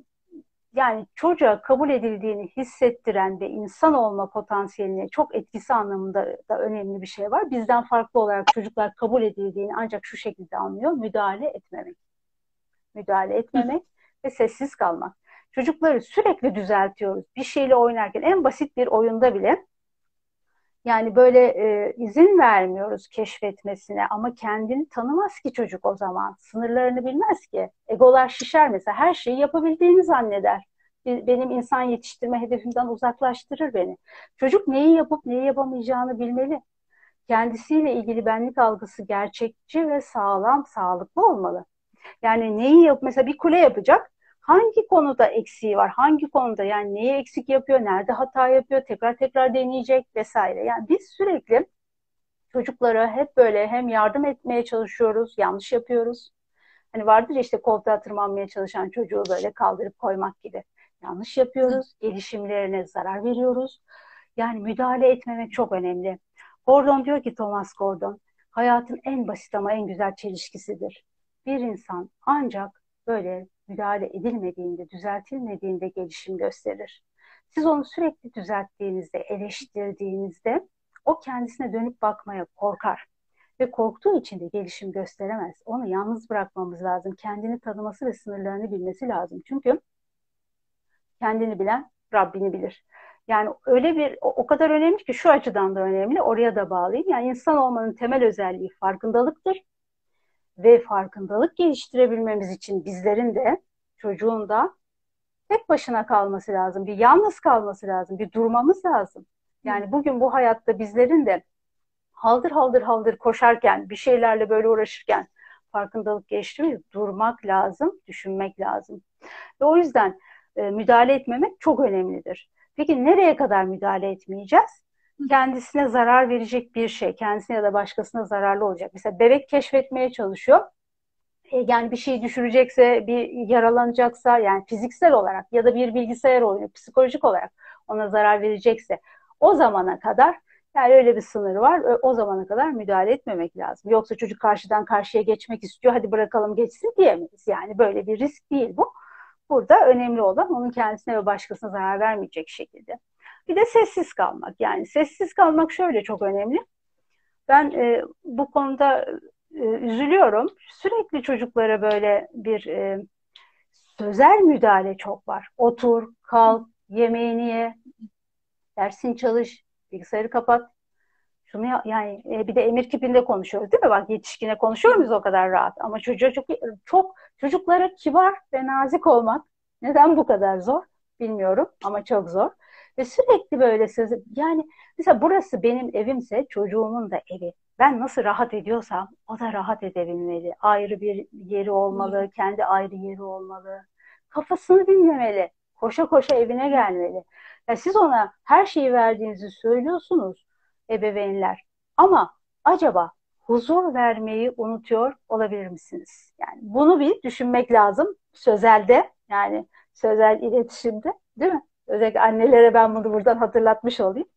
yani çocuğa kabul edildiğini hissettiren ve insan olma potansiyeline çok etkisi anlamında da önemli bir şey var. Bizden farklı olarak çocuklar kabul edildiğini ancak şu şekilde anlıyor. Müdahale etmemek. Müdahale etmemek ve sessiz kalmak. Çocukları sürekli düzeltiyoruz. Bir şeyle oynarken en basit bir oyunda bile yani böyle e, izin vermiyoruz keşfetmesine ama kendini tanımaz ki çocuk o zaman. Sınırlarını bilmez ki. Egolar şişer mesela her şeyi yapabildiğini zanneder. Benim insan yetiştirme hedefimden uzaklaştırır beni. Çocuk neyi yapıp neyi yapamayacağını bilmeli. Kendisiyle ilgili benlik algısı gerçekçi ve sağlam, sağlıklı olmalı. Yani neyi yap mesela bir kule yapacak hangi konuda eksiği var, hangi konuda yani neyi eksik yapıyor, nerede hata yapıyor, tekrar tekrar deneyecek vesaire. Yani biz sürekli çocuklara hep böyle hem yardım etmeye çalışıyoruz, yanlış yapıyoruz. Hani vardır ya işte koltuğa tırmanmaya çalışan çocuğu böyle kaldırıp koymak gibi. Yanlış yapıyoruz, gelişimlerine zarar veriyoruz. Yani müdahale etmemek çok önemli. Gordon diyor ki Thomas Gordon, hayatın en basit ama en güzel çelişkisidir. Bir insan ancak böyle müdahale edilmediğinde, düzeltilmediğinde gelişim gösterir. Siz onu sürekli düzelttiğinizde, eleştirdiğinizde o kendisine dönüp bakmaya korkar. Ve korktuğu için de gelişim gösteremez. Onu yalnız bırakmamız lazım. Kendini tanıması ve sınırlarını bilmesi lazım. Çünkü kendini bilen Rabbini bilir. Yani öyle bir o kadar önemli ki şu açıdan da önemli. Oraya da bağlayayım. Yani insan olmanın temel özelliği farkındalıktır ve farkındalık geliştirebilmemiz için bizlerin de çocuğun da tek başına kalması lazım. Bir yalnız kalması lazım. Bir durmamız lazım. Yani bugün bu hayatta bizlerin de haldır haldır haldır koşarken, bir şeylerle böyle uğraşırken farkındalık geliştirmek, durmak lazım, düşünmek lazım. Ve o yüzden e, müdahale etmemek çok önemlidir. Peki nereye kadar müdahale etmeyeceğiz? Kendisine zarar verecek bir şey, kendisine ya da başkasına zararlı olacak. Mesela bebek keşfetmeye çalışıyor. E, yani bir şey düşürecekse, bir yaralanacaksa yani fiziksel olarak ya da bir bilgisayar oyunu psikolojik olarak ona zarar verecekse o zamana kadar yani öyle bir sınır var. O zamana kadar müdahale etmemek lazım. Yoksa çocuk karşıdan karşıya geçmek istiyor. Hadi bırakalım geçsin diyemeyiz. Yani böyle bir risk değil bu. Burada önemli olan onun kendisine ve başkasına zarar vermeyecek şekilde bir de sessiz kalmak. Yani sessiz kalmak şöyle çok önemli. Ben e, bu konuda e, üzülüyorum. Sürekli çocuklara böyle bir e, sözel müdahale çok var. Otur, kalk, yemeğini ye, dersin çalış, bilgisayarı kapat. Şunu ya, yani e, bir de emir kipinde konuşuyoruz değil mi? Bak yetişkine konuşuyor muyuz o kadar rahat? Ama çocuğa çok çok çocuklara kibar ve nazik olmak neden bu kadar zor bilmiyorum ama çok zor. Ve sürekli böyle sözü yani mesela burası benim evimse çocuğumun da evi. Ben nasıl rahat ediyorsam o da rahat edebilmeli. Ayrı bir yeri olmalı, kendi ayrı yeri olmalı. Kafasını dinlemeli. Koşa koşa evine gelmeli. Yani siz ona her şeyi verdiğinizi söylüyorsunuz ebeveynler. Ama acaba huzur vermeyi unutuyor olabilir misiniz? Yani bunu bir düşünmek lazım sözelde yani sözel iletişimde değil mi? Özellikle annelere ben bunu buradan hatırlatmış olayım.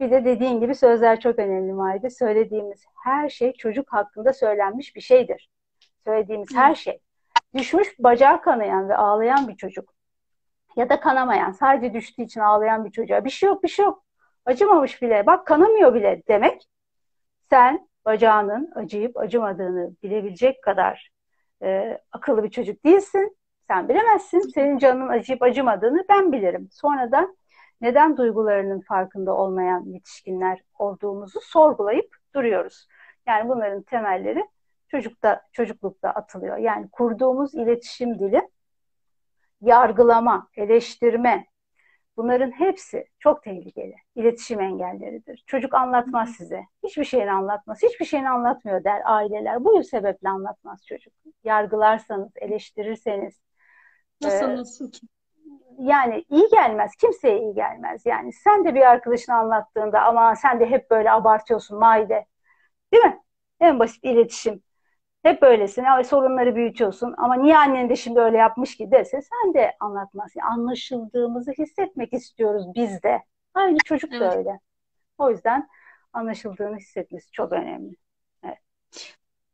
Bir de dediğin gibi sözler çok önemli Maide. Söylediğimiz her şey çocuk hakkında söylenmiş bir şeydir. Söylediğimiz her şey. Düşmüş bacağı kanayan ve ağlayan bir çocuk ya da kanamayan, sadece düştüğü için ağlayan bir çocuğa bir şey yok, bir şey yok. Acımamış bile, bak kanamıyor bile demek. Sen bacağının acıyıp acımadığını bilebilecek kadar e, akıllı bir çocuk değilsin. Sen bilemezsin. Senin canının acıyıp acımadığını ben bilirim. Sonradan neden duygularının farkında olmayan yetişkinler olduğumuzu sorgulayıp duruyoruz. Yani bunların temelleri çocukta çocuklukta atılıyor. Yani kurduğumuz iletişim dili yargılama, eleştirme, Bunların hepsi çok tehlikeli. İletişim engelleridir. Çocuk anlatmaz size. Hiçbir şeyini anlatmaz. Hiçbir şeyini anlatmıyor der aileler. Bu sebeple anlatmaz çocuk. Yargılarsanız, eleştirirseniz. Nasıl e, nasıl ki? Yani iyi gelmez. Kimseye iyi gelmez. Yani sen de bir arkadaşına anlattığında ama sen de hep böyle abartıyorsun maide. Değil mi? En basit iletişim. Hep böylesin. Sorunları büyütüyorsun. Ama niye annen de şimdi öyle yapmış ki dese sen de anlatmazsın. Yani anlaşıldığımızı hissetmek istiyoruz biz de. Aynı çocuk da öyle. O yüzden anlaşıldığını hissetmesi çok önemli. Evet.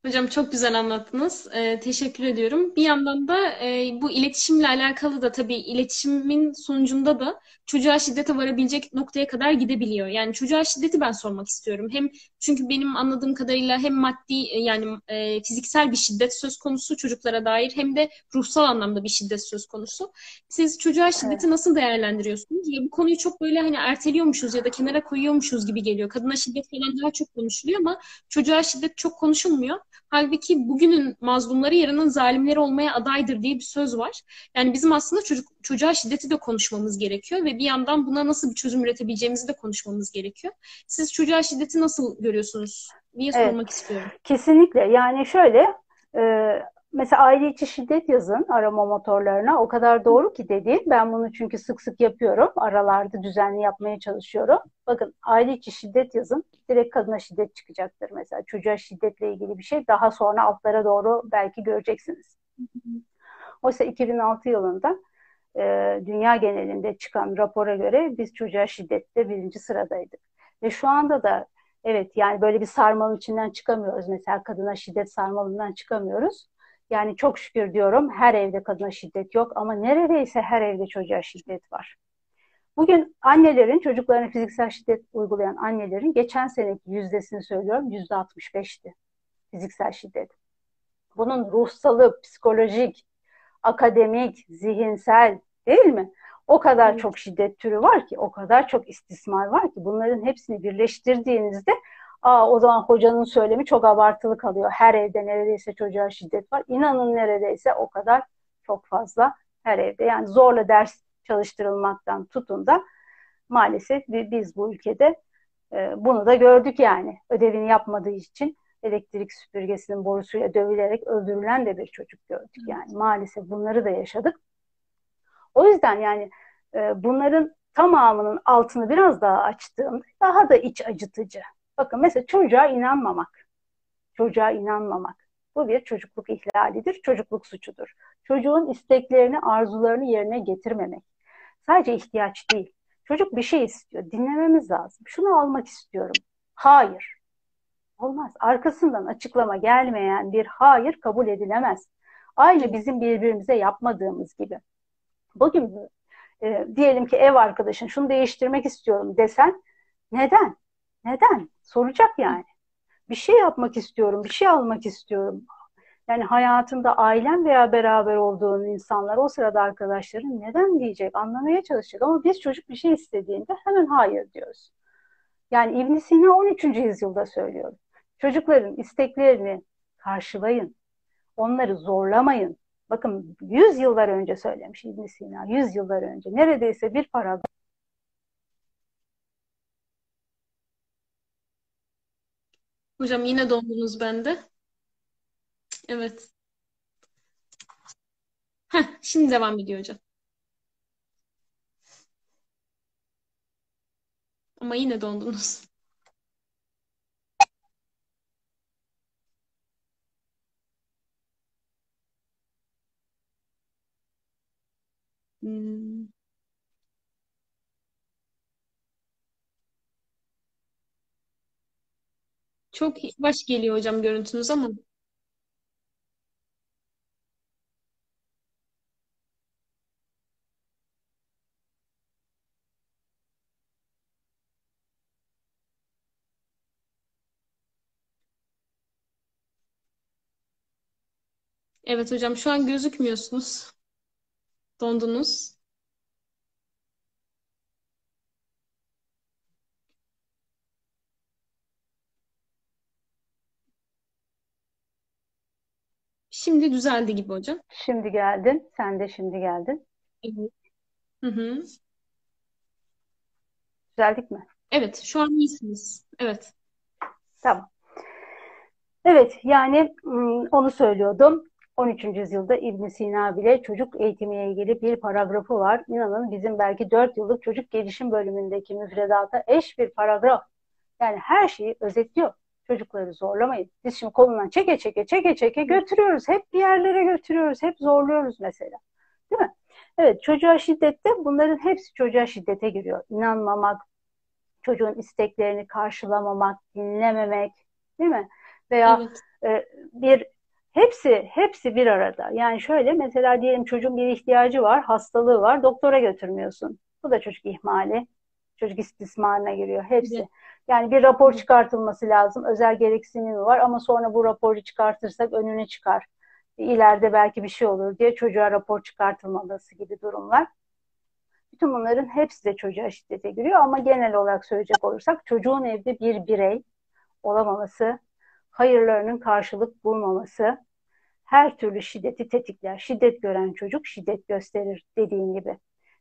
Hocam çok güzel anlattınız. Ee, teşekkür ediyorum. Bir yandan da e, bu iletişimle alakalı da tabii iletişimin sonucunda da çocuğa şiddete varabilecek noktaya kadar gidebiliyor. Yani çocuğa şiddeti ben sormak istiyorum. Hem çünkü benim anladığım kadarıyla hem maddi e, yani e, fiziksel bir şiddet söz konusu çocuklara dair hem de ruhsal anlamda bir şiddet söz konusu. Siz çocuğa şiddeti evet. nasıl değerlendiriyorsunuz? Ya bu konuyu çok böyle hani erteliyormuşuz ya da kenara koyuyormuşuz gibi geliyor. Kadına şiddet falan daha çok konuşuluyor ama çocuğa şiddet çok konuşulmuyor. Halbuki bugünün mazlumları yarının zalimleri olmaya adaydır diye bir söz var. Yani bizim aslında çocuk çocuğa şiddeti de konuşmamız gerekiyor ve bir yandan buna nasıl bir çözüm üretebileceğimizi de konuşmamız gerekiyor. Siz çocuğa şiddeti nasıl görüyorsunuz diye evet. sormak istiyorum. Kesinlikle. Yani şöyle e, mesela aile içi şiddet yazın arama motorlarına. O kadar doğru ki dediğim. Ben bunu çünkü sık sık yapıyorum. Aralarda düzenli yapmaya çalışıyorum. Bakın aile içi şiddet yazın. Direkt kadına şiddet çıkacaktır mesela. Çocuğa şiddetle ilgili bir şey. Daha sonra altlara doğru belki göreceksiniz. Oysa 2006 yılında e, dünya genelinde çıkan rapora göre biz çocuğa şiddette birinci sıradaydık. Ve şu anda da evet yani böyle bir sarmalın içinden çıkamıyoruz. Mesela kadına şiddet sarmalından çıkamıyoruz. Yani çok şükür diyorum her evde kadına şiddet yok ama neredeyse her evde çocuğa şiddet var. Bugün annelerin, çocuklarına fiziksel şiddet uygulayan annelerin geçen seneki yüzdesini söylüyorum, yüzde 65'ti fiziksel şiddet. Bunun ruhsalı, psikolojik, akademik, zihinsel değil mi? O kadar evet. çok şiddet türü var ki, o kadar çok istismar var ki bunların hepsini birleştirdiğinizde Aa, o zaman hocanın söylemi çok abartılı kalıyor. Her evde neredeyse çocuğa şiddet var. İnanın neredeyse o kadar çok fazla her evde. Yani zorla ders çalıştırılmaktan tutun da maalesef biz bu ülkede e, bunu da gördük yani. Ödevini yapmadığı için elektrik süpürgesinin borusuyla dövülerek öldürülen de bir çocuk gördük. Yani maalesef bunları da yaşadık. O yüzden yani e, bunların tamamının altını biraz daha açtığımda daha da iç acıtıcı. Bakın mesela çocuğa inanmamak. Çocuğa inanmamak. Bu bir çocukluk ihlalidir, çocukluk suçudur. Çocuğun isteklerini, arzularını yerine getirmemek. Sadece ihtiyaç değil. Çocuk bir şey istiyor. Dinlememiz lazım. Şunu almak istiyorum. Hayır. Olmaz. Arkasından açıklama gelmeyen bir hayır kabul edilemez. Aynı bizim birbirimize yapmadığımız gibi. Bugün e, diyelim ki ev arkadaşın şunu değiştirmek istiyorum desen neden? Neden? Soracak yani. Bir şey yapmak istiyorum, bir şey almak istiyorum. Yani hayatında ailen veya beraber olduğun insanlar, o sırada arkadaşların neden diyecek, anlamaya çalışacak. Ama biz çocuk bir şey istediğinde hemen hayır diyoruz. Yani İbn Sina 13. yüzyılda söylüyor. Çocukların isteklerini karşılayın. Onları zorlamayın. Bakın 100 yıllar önce söylemiş İbn Sina, 100 yıllar önce. Neredeyse bir paragraf Hocam yine dondunuz bende. Evet. Heh, şimdi devam ediyor hocam. Ama yine dondunuz. Hmm. Çok baş geliyor hocam görüntünüz ama. Evet hocam şu an gözükmüyorsunuz. Dondunuz. Şimdi düzeldi gibi hocam. Şimdi geldin. Sen de şimdi geldin. Evet. Hı hı. Düzeldik mi? Evet, şu an iyisiniz. Evet. Tamam. Evet, yani onu söylüyordum. 13. yüzyılda İbn Sina bile çocuk eğitimiyle ilgili bir paragrafı var. İnanın bizim belki 4 yıllık çocuk gelişim bölümündeki müfredata eş bir paragraf. Yani her şeyi özetliyor. Çocukları zorlamayın. Biz şimdi kolundan çeke çeke çeke çeke götürüyoruz. Hep bir yerlere götürüyoruz. Hep zorluyoruz mesela. Değil mi? Evet çocuğa şiddette bunların hepsi çocuğa şiddete giriyor. İnanmamak, çocuğun isteklerini karşılamamak, dinlememek değil mi? Veya evet. e, bir hepsi hepsi bir arada. Yani şöyle mesela diyelim çocuğun bir ihtiyacı var, hastalığı var, doktora götürmüyorsun. Bu da çocuk ihmali. Çocuk istismarına giriyor hepsi. Evet. Yani bir rapor çıkartılması lazım. Özel gereksinimi var ama sonra bu raporu çıkartırsak önüne çıkar. İleride belki bir şey olur diye çocuğa rapor çıkartılmaması gibi durumlar. Bütün bunların hepsi de çocuğa şiddete giriyor ama genel olarak söyleyecek olursak çocuğun evde bir birey olamaması, hayırlarının karşılık bulmaması her türlü şiddeti tetikler. Şiddet gören çocuk şiddet gösterir dediğin gibi.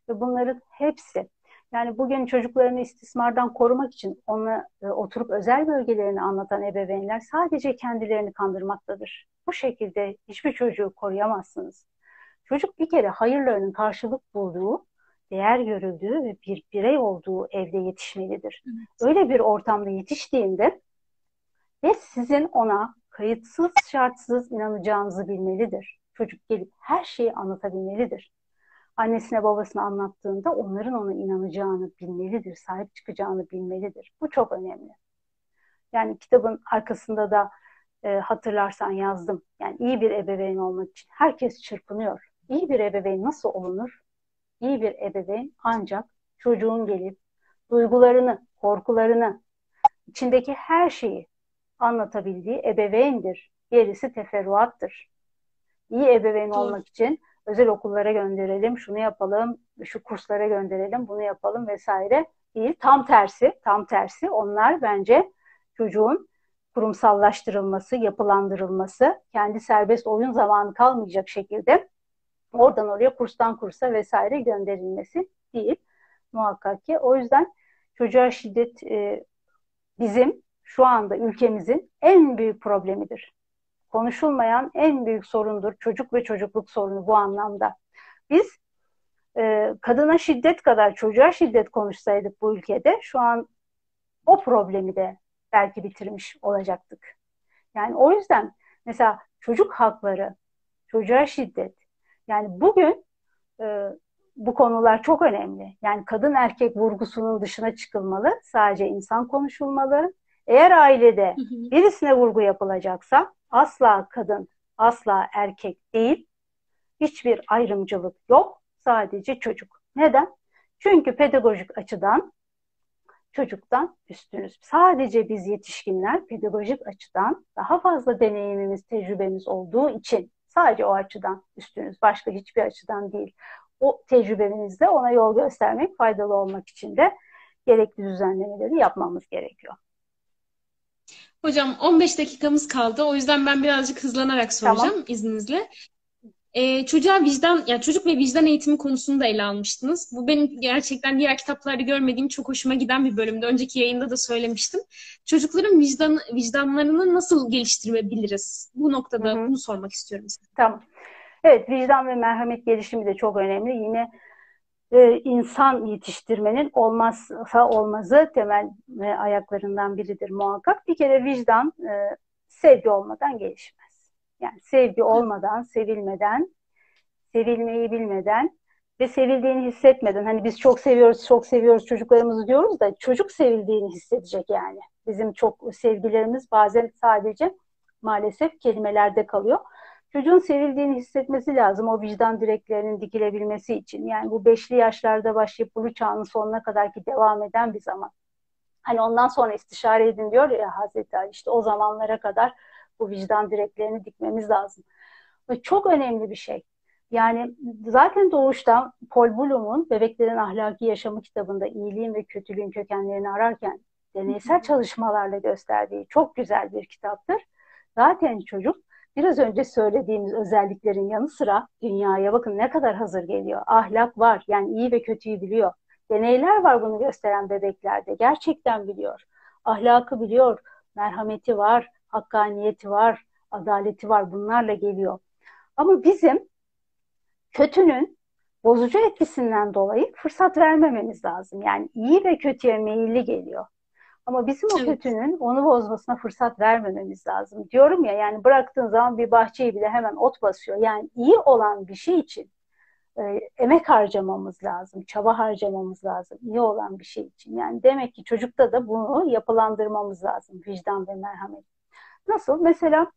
Ve bunların hepsi yani bugün çocuklarını istismardan korumak için ona e, oturup özel bölgelerini anlatan ebeveynler sadece kendilerini kandırmaktadır. Bu şekilde hiçbir çocuğu koruyamazsınız. Çocuk bir kere hayırlarının karşılık bulduğu, değer görüldüğü ve bir birey olduğu evde yetişmelidir. Evet. Öyle bir ortamda yetiştiğinde ve sizin ona kayıtsız şartsız inanacağınızı bilmelidir. Çocuk gelip her şeyi anlatabilmelidir annesine babasına anlattığında onların ona inanacağını bilmelidir, sahip çıkacağını bilmelidir. Bu çok önemli. Yani kitabın arkasında da e, hatırlarsan yazdım. Yani iyi bir ebeveyn olmak için herkes çırpınıyor. İyi bir ebeveyn nasıl olunur? İyi bir ebeveyn ancak çocuğun gelip duygularını, korkularını, içindeki her şeyi anlatabildiği ebeveyndir. Gerisi teferruattır. İyi ebeveyn olmak için özel okullara gönderelim, şunu yapalım, şu kurslara gönderelim, bunu yapalım vesaire değil. Tam tersi, tam tersi. Onlar bence çocuğun kurumsallaştırılması, yapılandırılması, kendi serbest oyun zamanı kalmayacak şekilde oradan oraya kurstan kursa vesaire gönderilmesi değil muhakkak ki. O yüzden çocuğa şiddet e, bizim şu anda ülkemizin en büyük problemidir konuşulmayan en büyük sorundur. Çocuk ve çocukluk sorunu bu anlamda. Biz e, kadına şiddet kadar çocuğa şiddet konuşsaydık bu ülkede şu an o problemi de belki bitirmiş olacaktık. Yani o yüzden mesela çocuk hakları, çocuğa şiddet. Yani bugün e, bu konular çok önemli. Yani kadın erkek vurgusunun dışına çıkılmalı. Sadece insan konuşulmalı. Eğer ailede birisine vurgu yapılacaksa asla kadın, asla erkek değil. Hiçbir ayrımcılık yok. Sadece çocuk. Neden? Çünkü pedagojik açıdan çocuktan üstünüz. Sadece biz yetişkinler pedagojik açıdan daha fazla deneyimimiz, tecrübemiz olduğu için sadece o açıdan üstünüz. Başka hiçbir açıdan değil. O tecrübemizde ona yol göstermek, faydalı olmak için de gerekli düzenlemeleri yapmamız gerekiyor. Hocam 15 dakikamız kaldı. O yüzden ben birazcık hızlanarak soracağım tamam. izninizle. Ee, çocuğa vicdan, yani çocuk ve vicdan eğitimi konusunu da ele almıştınız. Bu benim gerçekten diğer kitaplarda görmediğim çok hoşuma giden bir bölümde. Önceki yayında da söylemiştim. Çocukların vicdan, vicdanlarını nasıl geliştirebiliriz? Bu noktada Hı-hı. bunu sormak istiyorum size. Tamam. Evet, vicdan ve merhamet gelişimi de çok önemli. Yine e, insan yetiştirmenin olmazsa olmazı temel e, ayaklarından biridir muhakkak. Bir kere vicdan e, sevgi olmadan gelişmez. Yani sevgi olmadan, sevilmeden, sevilmeyi bilmeden ve sevildiğini hissetmeden hani biz çok seviyoruz, çok seviyoruz çocuklarımızı diyoruz da çocuk sevildiğini hissedecek yani. Bizim çok sevgilerimiz bazen sadece maalesef kelimelerde kalıyor. Çocuğun sevildiğini hissetmesi lazım o vicdan direklerinin dikilebilmesi için. Yani bu beşli yaşlarda başlayıp bulu çağının sonuna kadar ki devam eden bir zaman. Hani ondan sonra istişare edin diyor ya Hazreti Ali işte o zamanlara kadar bu vicdan direklerini dikmemiz lazım. Ve çok önemli bir şey. Yani zaten doğuştan Paul Bloom'un Bebeklerin Ahlaki Yaşamı kitabında iyiliğin ve kötülüğün kökenlerini ararken deneysel çalışmalarla gösterdiği çok güzel bir kitaptır. Zaten çocuk biraz önce söylediğimiz özelliklerin yanı sıra dünyaya bakın ne kadar hazır geliyor. Ahlak var yani iyi ve kötüyü biliyor. Deneyler var bunu gösteren bebeklerde. Gerçekten biliyor. Ahlakı biliyor, merhameti var, hakkaniyeti var, adaleti var. Bunlarla geliyor. Ama bizim kötünün bozucu etkisinden dolayı fırsat vermememiz lazım. Yani iyi ve kötüye meyilli geliyor. Ama bizim o kötünün onu bozmasına fırsat vermememiz lazım. Diyorum ya yani bıraktığın zaman bir bahçeyi bile hemen ot basıyor. Yani iyi olan bir şey için e, emek harcamamız lazım, çaba harcamamız lazım iyi olan bir şey için. Yani demek ki çocukta da bunu yapılandırmamız lazım vicdan ve merhamet. Nasıl? Mesela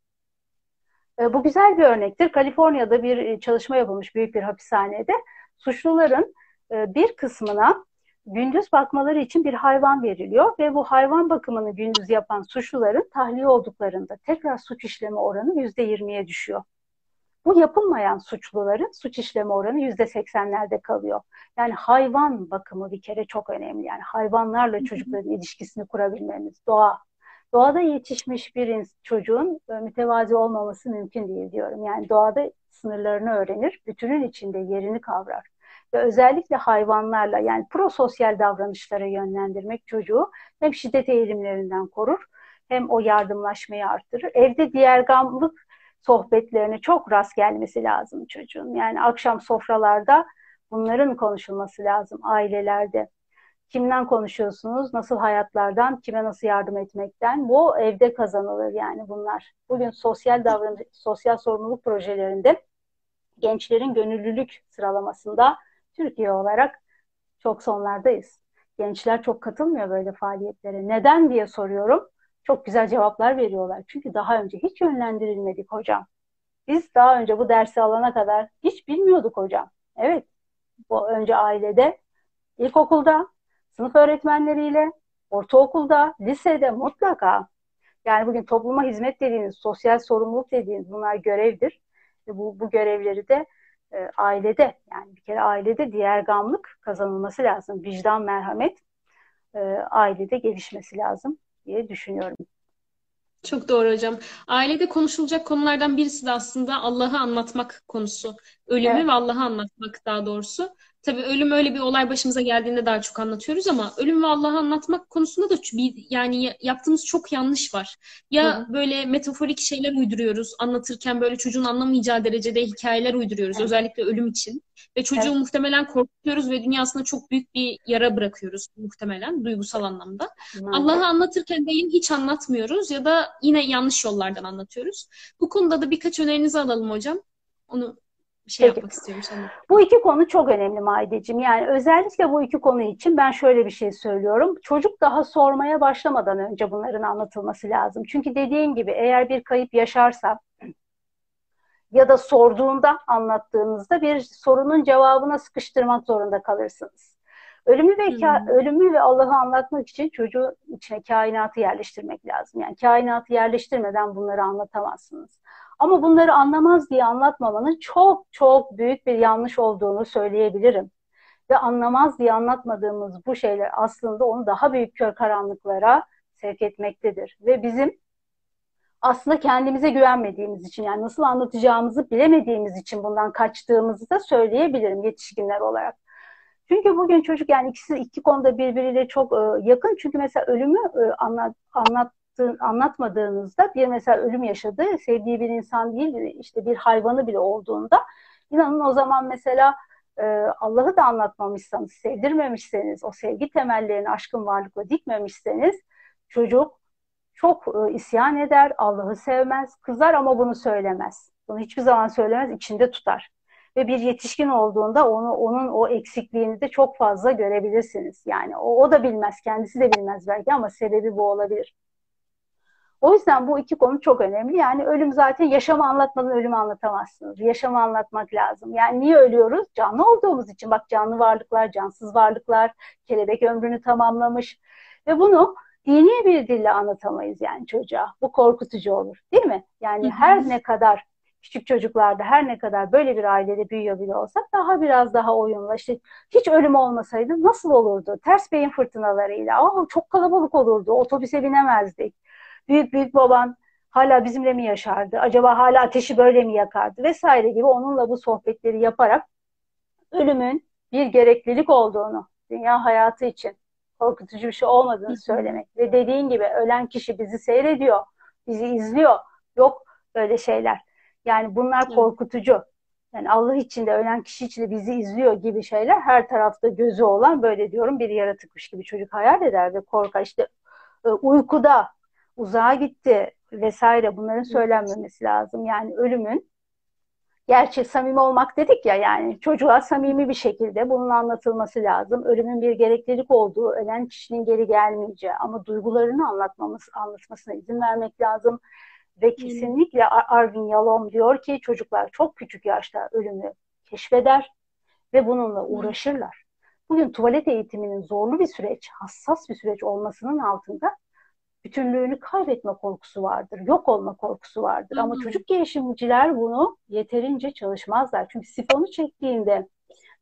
e, bu güzel bir örnektir. Kaliforniya'da bir e, çalışma yapılmış büyük bir hapishanede. Suçluların e, bir kısmına gündüz bakmaları için bir hayvan veriliyor ve bu hayvan bakımını gündüz yapan suçluların tahliye olduklarında tekrar suç işleme oranı yüzde yirmiye düşüyor. Bu yapılmayan suçluların suç işleme oranı yüzde seksenlerde kalıyor. Yani hayvan bakımı bir kere çok önemli. Yani hayvanlarla çocukların ilişkisini kurabilmemiz, doğa. Doğada yetişmiş bir çocuğun e, mütevazi olmaması mümkün değil diyorum. Yani doğada sınırlarını öğrenir, bütünün içinde yerini kavrar ve özellikle hayvanlarla yani prososyal davranışlara yönlendirmek çocuğu hem şiddet eğilimlerinden korur hem o yardımlaşmayı arttırır. Evde diğer gamlık sohbetlerine çok rast gelmesi lazım çocuğun. Yani akşam sofralarda bunların konuşulması lazım ailelerde. Kimden konuşuyorsunuz? Nasıl hayatlardan? Kime nasıl yardım etmekten? Bu evde kazanılır yani bunlar. Bugün sosyal davranış, sosyal sorumluluk projelerinde gençlerin gönüllülük sıralamasında Türkiye olarak çok sonlardayız. Gençler çok katılmıyor böyle faaliyetlere. Neden diye soruyorum. Çok güzel cevaplar veriyorlar. Çünkü daha önce hiç yönlendirilmedik hocam. Biz daha önce bu dersi alana kadar hiç bilmiyorduk hocam. Evet, bu önce ailede, ilkokulda, sınıf öğretmenleriyle, ortaokulda, lisede mutlaka yani bugün topluma hizmet dediğiniz, sosyal sorumluluk dediğiniz bunlar görevdir. Bu, bu görevleri de e, ailede yani bir kere ailede diğer gamlık kazanılması lazım. Vicdan, merhamet e, ailede gelişmesi lazım diye düşünüyorum. Çok doğru hocam. Ailede konuşulacak konulardan birisi de aslında Allah'ı anlatmak konusu. Ölümü evet. ve Allah'ı anlatmak daha doğrusu. Tabii ölüm öyle bir olay başımıza geldiğinde daha çok anlatıyoruz ama ölüm ve Allah'ı anlatmak konusunda da bir yani yaptığımız çok yanlış var. Ya Hı-hı. böyle metaforik şeyler uyduruyoruz anlatırken böyle çocuğun anlamayacağı derecede hikayeler uyduruyoruz evet. özellikle ölüm için. Ve çocuğu evet. muhtemelen korkutuyoruz ve dünyasında çok büyük bir yara bırakıyoruz muhtemelen duygusal anlamda. Allah'ı anlatırken değil hiç anlatmıyoruz ya da yine yanlış yollardan anlatıyoruz. Bu konuda da birkaç önerinizi alalım hocam. Onu bir şey Peki. yapmak istiyorum sana. Bu iki konu çok önemli Maideciğim. Yani özellikle bu iki konu için ben şöyle bir şey söylüyorum. Çocuk daha sormaya başlamadan önce bunların anlatılması lazım. Çünkü dediğim gibi eğer bir kayıp yaşarsa ya da sorduğunda anlattığınızda bir sorunun cevabına sıkıştırmak zorunda kalırsınız. Ölümü ve hmm. ölümü ve Allah'ı anlatmak için çocuğu içine kainatı yerleştirmek lazım. Yani kainatı yerleştirmeden bunları anlatamazsınız. Ama bunları anlamaz diye anlatmamanın çok çok büyük bir yanlış olduğunu söyleyebilirim. Ve anlamaz diye anlatmadığımız bu şeyler aslında onu daha büyük kör karanlıklara sevk etmektedir. Ve bizim aslında kendimize güvenmediğimiz için yani nasıl anlatacağımızı bilemediğimiz için bundan kaçtığımızı da söyleyebilirim yetişkinler olarak. Çünkü bugün çocuk yani ikisi iki konuda birbiriyle çok e, yakın. Çünkü mesela ölümü e, anlat, anlat anlatmadığınızda bir mesela ölüm yaşadı, sevdiği bir insan değil, işte bir hayvanı bile olduğunda inanın o zaman mesela e, Allah'ı da anlatmamışsanız, sevdirmemişseniz, o sevgi temellerini aşkın varlıkla dikmemişseniz çocuk çok e, isyan eder, Allah'ı sevmez, kızar ama bunu söylemez. Bunu hiçbir zaman söylemez, içinde tutar. Ve bir yetişkin olduğunda onu onun o eksikliğini de çok fazla görebilirsiniz. Yani o, o da bilmez, kendisi de bilmez belki ama sebebi bu olabilir. O yüzden bu iki konu çok önemli. Yani ölüm zaten yaşamı anlatmadan ölümü anlatamazsınız. Yaşamı anlatmak lazım. Yani niye ölüyoruz? Canlı olduğumuz için. Bak canlı varlıklar, cansız varlıklar, kelebek ömrünü tamamlamış. Ve bunu dini bir dille anlatamayız yani çocuğa. Bu korkutucu olur. Değil mi? Yani her ne kadar küçük çocuklarda her ne kadar böyle bir ailede büyüyor bile olsak daha biraz daha oyunla işte hiç ölüm olmasaydı nasıl olurdu? Ters beyin fırtınalarıyla Aa, çok kalabalık olurdu. Otobüse binemezdik büyük büyük baban hala bizimle mi yaşardı? Acaba hala ateşi böyle mi yakardı? Vesaire gibi onunla bu sohbetleri yaparak ölümün bir gereklilik olduğunu dünya hayatı için korkutucu bir şey olmadığını söylemek ve dediğin gibi ölen kişi bizi seyrediyor, bizi izliyor. Yok böyle şeyler. Yani bunlar korkutucu. Yani Allah için de ölen kişi için de bizi izliyor gibi şeyler her tarafta gözü olan böyle diyorum bir yaratıkmış gibi çocuk hayal eder ve korkar. İşte e, uykuda uzağa gitti vesaire bunların söylenmemesi lazım. Yani ölümün gerçek samimi olmak dedik ya yani çocuğa samimi bir şekilde bunun anlatılması lazım. Ölümün bir gereklilik olduğu, ölen kişinin geri gelmeyeceği ama duygularını anlatmamız, anlatmasına izin vermek lazım. Ve kesinlikle Arvin Yalom diyor ki çocuklar çok küçük yaşta ölümü keşfeder ve bununla uğraşırlar. Bugün tuvalet eğitiminin zorlu bir süreç, hassas bir süreç olmasının altında bütünlüğünü kaybetme korkusu vardır, yok olma korkusu vardır. Hı hı. Ama çocuk gelişimciler bunu yeterince çalışmazlar. Çünkü sifonu çektiğinde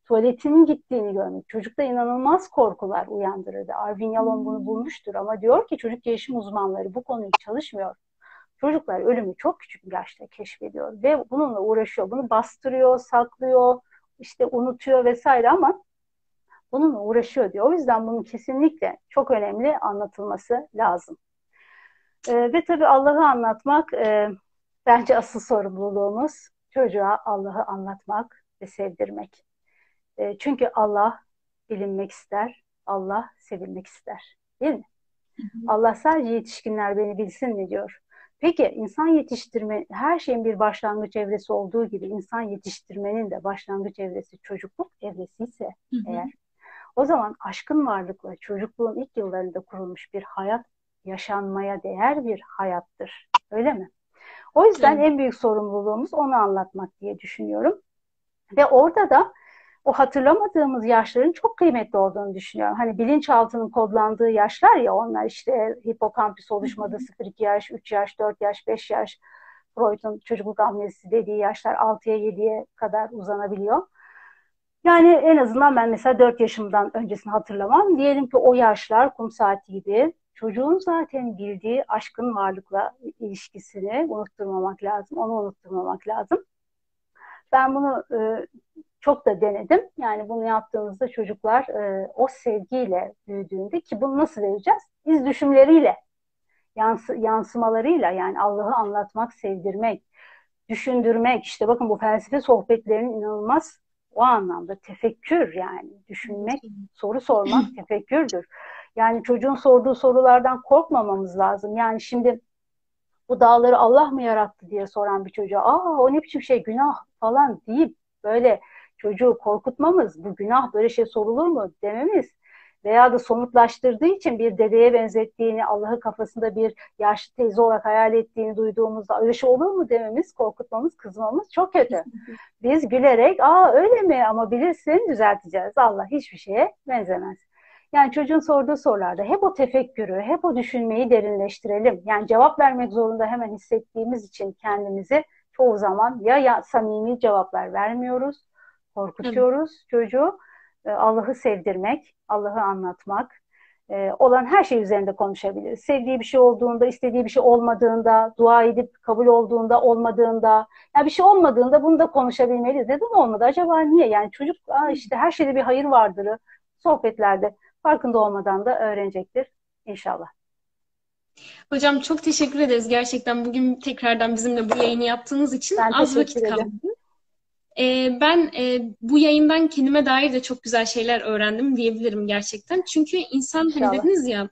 tuvaletinin gittiğini görmek çocukta inanılmaz korkular uyandırırdı. Arvin Yalom bunu bulmuştur ama diyor ki çocuk gelişim uzmanları bu konuyu çalışmıyor. Çocuklar ölümü çok küçük yaşta keşfediyor ve bununla uğraşıyor. Bunu bastırıyor, saklıyor, işte unutuyor vesaire ama bununla uğraşıyor diyor. O yüzden bunun kesinlikle çok önemli anlatılması lazım. E, ve tabii Allah'ı anlatmak e, bence asıl sorumluluğumuz çocuğa Allah'ı anlatmak ve sevdirmek. E, çünkü Allah bilinmek ister, Allah sevilmek ister. Değil mi? Hı hı. Allah sadece yetişkinler beni bilsin mi diyor. Peki insan yetiştirme, her şeyin bir başlangıç evresi olduğu gibi insan yetiştirmenin de başlangıç evresi çocukluk evresi ise hı hı. eğer o zaman aşkın varlıkla çocukluğun ilk yıllarında kurulmuş bir hayat yaşanmaya değer bir hayattır. Öyle mi? O yüzden evet. en büyük sorumluluğumuz onu anlatmak diye düşünüyorum. Ve orada da o hatırlamadığımız yaşların çok kıymetli olduğunu düşünüyorum. Hani bilinçaltının kodlandığı yaşlar ya onlar işte hipokampüs oluşmadı 0-2 yaş, 3 yaş, 4 yaş, 5 yaş. Freud'un çocukluk amnesi dediği yaşlar 6'ya 7'ye kadar uzanabiliyor. Yani en azından ben mesela 4 yaşımdan öncesini hatırlamam. Diyelim ki o yaşlar kum saati gibi çocuğun zaten bildiği aşkın varlıkla ilişkisini unutturmamak lazım. Onu unutturmamak lazım. Ben bunu e, çok da denedim. Yani bunu yaptığımızda çocuklar e, o sevgiyle büyüdüğünde ki bunu nasıl vereceğiz? İz düşümleriyle, yansı, yansımalarıyla yani Allah'ı anlatmak, sevdirmek, düşündürmek. İşte bakın bu felsefe sohbetlerinin inanılmaz o anlamda tefekkür yani düşünmek, soru sormak tefekkürdür. Yani çocuğun sorduğu sorulardan korkmamamız lazım. Yani şimdi bu dağları Allah mı yarattı diye soran bir çocuğa aa o ne biçim şey günah falan deyip böyle çocuğu korkutmamız, bu günah böyle şey sorulur mu dememiz veya da somutlaştırdığı için bir dedeye benzettiğini, Allah'ı kafasında bir yaşlı teyze olarak hayal ettiğini duyduğumuzda öyle şey olur mu dememiz, korkutmamız, kızmamız çok kötü. Biz gülerek, aa öyle mi ama bilirsin düzelteceğiz. Allah hiçbir şeye benzemez. Yani çocuğun sorduğu sorularda hep o tefekkürü, hep o düşünmeyi derinleştirelim. Yani cevap vermek zorunda hemen hissettiğimiz için kendimizi çoğu zaman ya, ya samimi cevaplar vermiyoruz, korkutuyoruz Hı. çocuğu. E, Allah'ı sevdirmek, Allah'ı anlatmak, e, olan her şey üzerinde konuşabiliriz. Sevdiği bir şey olduğunda, istediği bir şey olmadığında, dua edip kabul olduğunda, olmadığında, ya bir şey olmadığında bunu da konuşabilmeliyiz. Neden olmadı? Acaba niye? Yani çocuk işte her şeyde bir hayır vardır sohbetlerde farkında olmadan da öğrenecektir inşallah. Hocam çok teşekkür ederiz gerçekten bugün tekrardan bizimle bu yayını yaptığınız için. Ben Az vakit ederim. kaldı. Ee, ben e, bu yayından kendime dair de çok güzel şeyler öğrendim diyebilirim gerçekten. Çünkü insan İnşallah. hani dediniz ya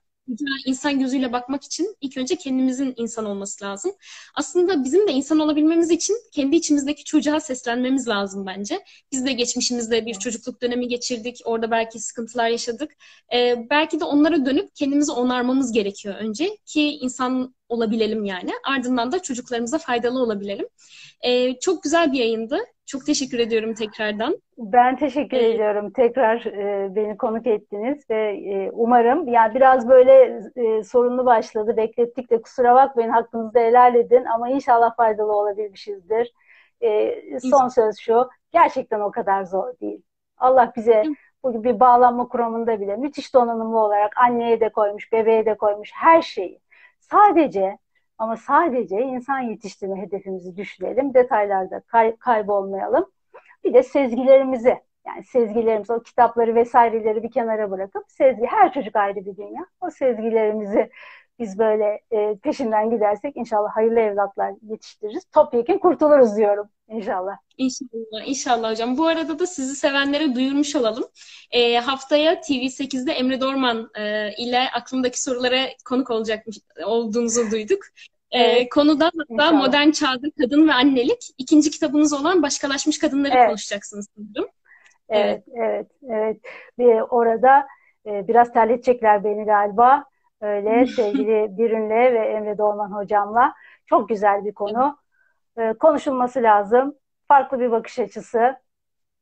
insan gözüyle bakmak için ilk önce kendimizin insan olması lazım. Aslında bizim de insan olabilmemiz için kendi içimizdeki çocuğa seslenmemiz lazım bence. Biz de geçmişimizde bir çocukluk dönemi geçirdik. Orada belki sıkıntılar yaşadık. Ee, belki de onlara dönüp kendimizi onarmamız gerekiyor önce ki insan olabilelim yani. Ardından da çocuklarımıza faydalı olabilelim. Ee, çok güzel bir yayındı. Çok teşekkür ediyorum tekrardan. Ben teşekkür ee, ediyorum. Tekrar e, beni konuk ettiniz ve e, umarım yani biraz böyle e, sorunlu başladı. Beklettik de kusura bakmayın hakkınızda helal edin ama inşallah faydalı olabilmişizdir. E, son söz şu. Gerçekten o kadar zor değil. Allah bize bu bir bağlanma kuramında bile müthiş donanımlı olarak anneye de koymuş, bebeğe de koymuş her şeyi. Sadece ama sadece insan yetiştirme hedefimizi düşünelim. Detaylarda kay kaybolmayalım. Bir de sezgilerimizi Yani sezgilerimiz, o kitapları vesaireleri bir kenara bırakıp sezgi, her çocuk ayrı bir dünya. O sezgilerimizi biz böyle e, peşinden gidersek inşallah hayırlı evlatlar yetiştiririz. Topyekun kurtuluruz diyorum inşallah. İnşallah, inşallah hocam. Bu arada da sizi sevenlere duyurmuş olalım. E, haftaya TV8'de Emre Dorman e, ile aklımdaki sorulara konuk olacakmış olduğunuzu duyduk. E, evet. Konuda hatta modern çağda kadın ve annelik. ikinci kitabınız olan Başkalaşmış Kadınları evet. konuşacaksınız sanırım. Evet, evet, evet. evet. Orada e, biraz terletecekler beni galiba. Öyle sevgili Birün'le ve Emre Dolman hocamla. Çok güzel bir konu. Ee, konuşulması lazım. Farklı bir bakış açısı.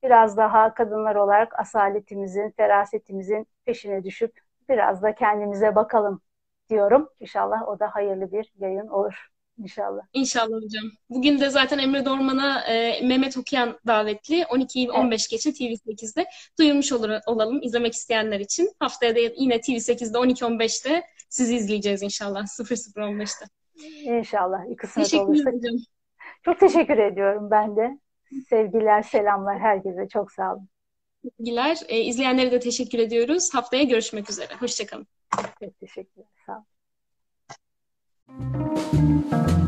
Biraz daha kadınlar olarak asaletimizin, ferasetimizin peşine düşüp biraz da kendimize bakalım diyorum. İnşallah o da hayırlı bir yayın olur. İnşallah. İnşallah hocam. Bugün de zaten Emre Dorman'a e, Mehmet Okuyan davetli. 12'yi evet. 15 geçe TV8'de duyurmuş olur, olalım izlemek isteyenler için. Haftaya da yine TV8'de 12-15'te sizi izleyeceğiz inşallah 00-15'te. İnşallah. İki olursak. Hocam. Çok teşekkür ediyorum ben de. Sevgiler, selamlar herkese. Çok sağ olun. Sevgiler. E, izleyenlere de teşekkür ediyoruz. Haftaya görüşmek üzere. Hoşçakalın. Çok teşekkürler. Sağ olun.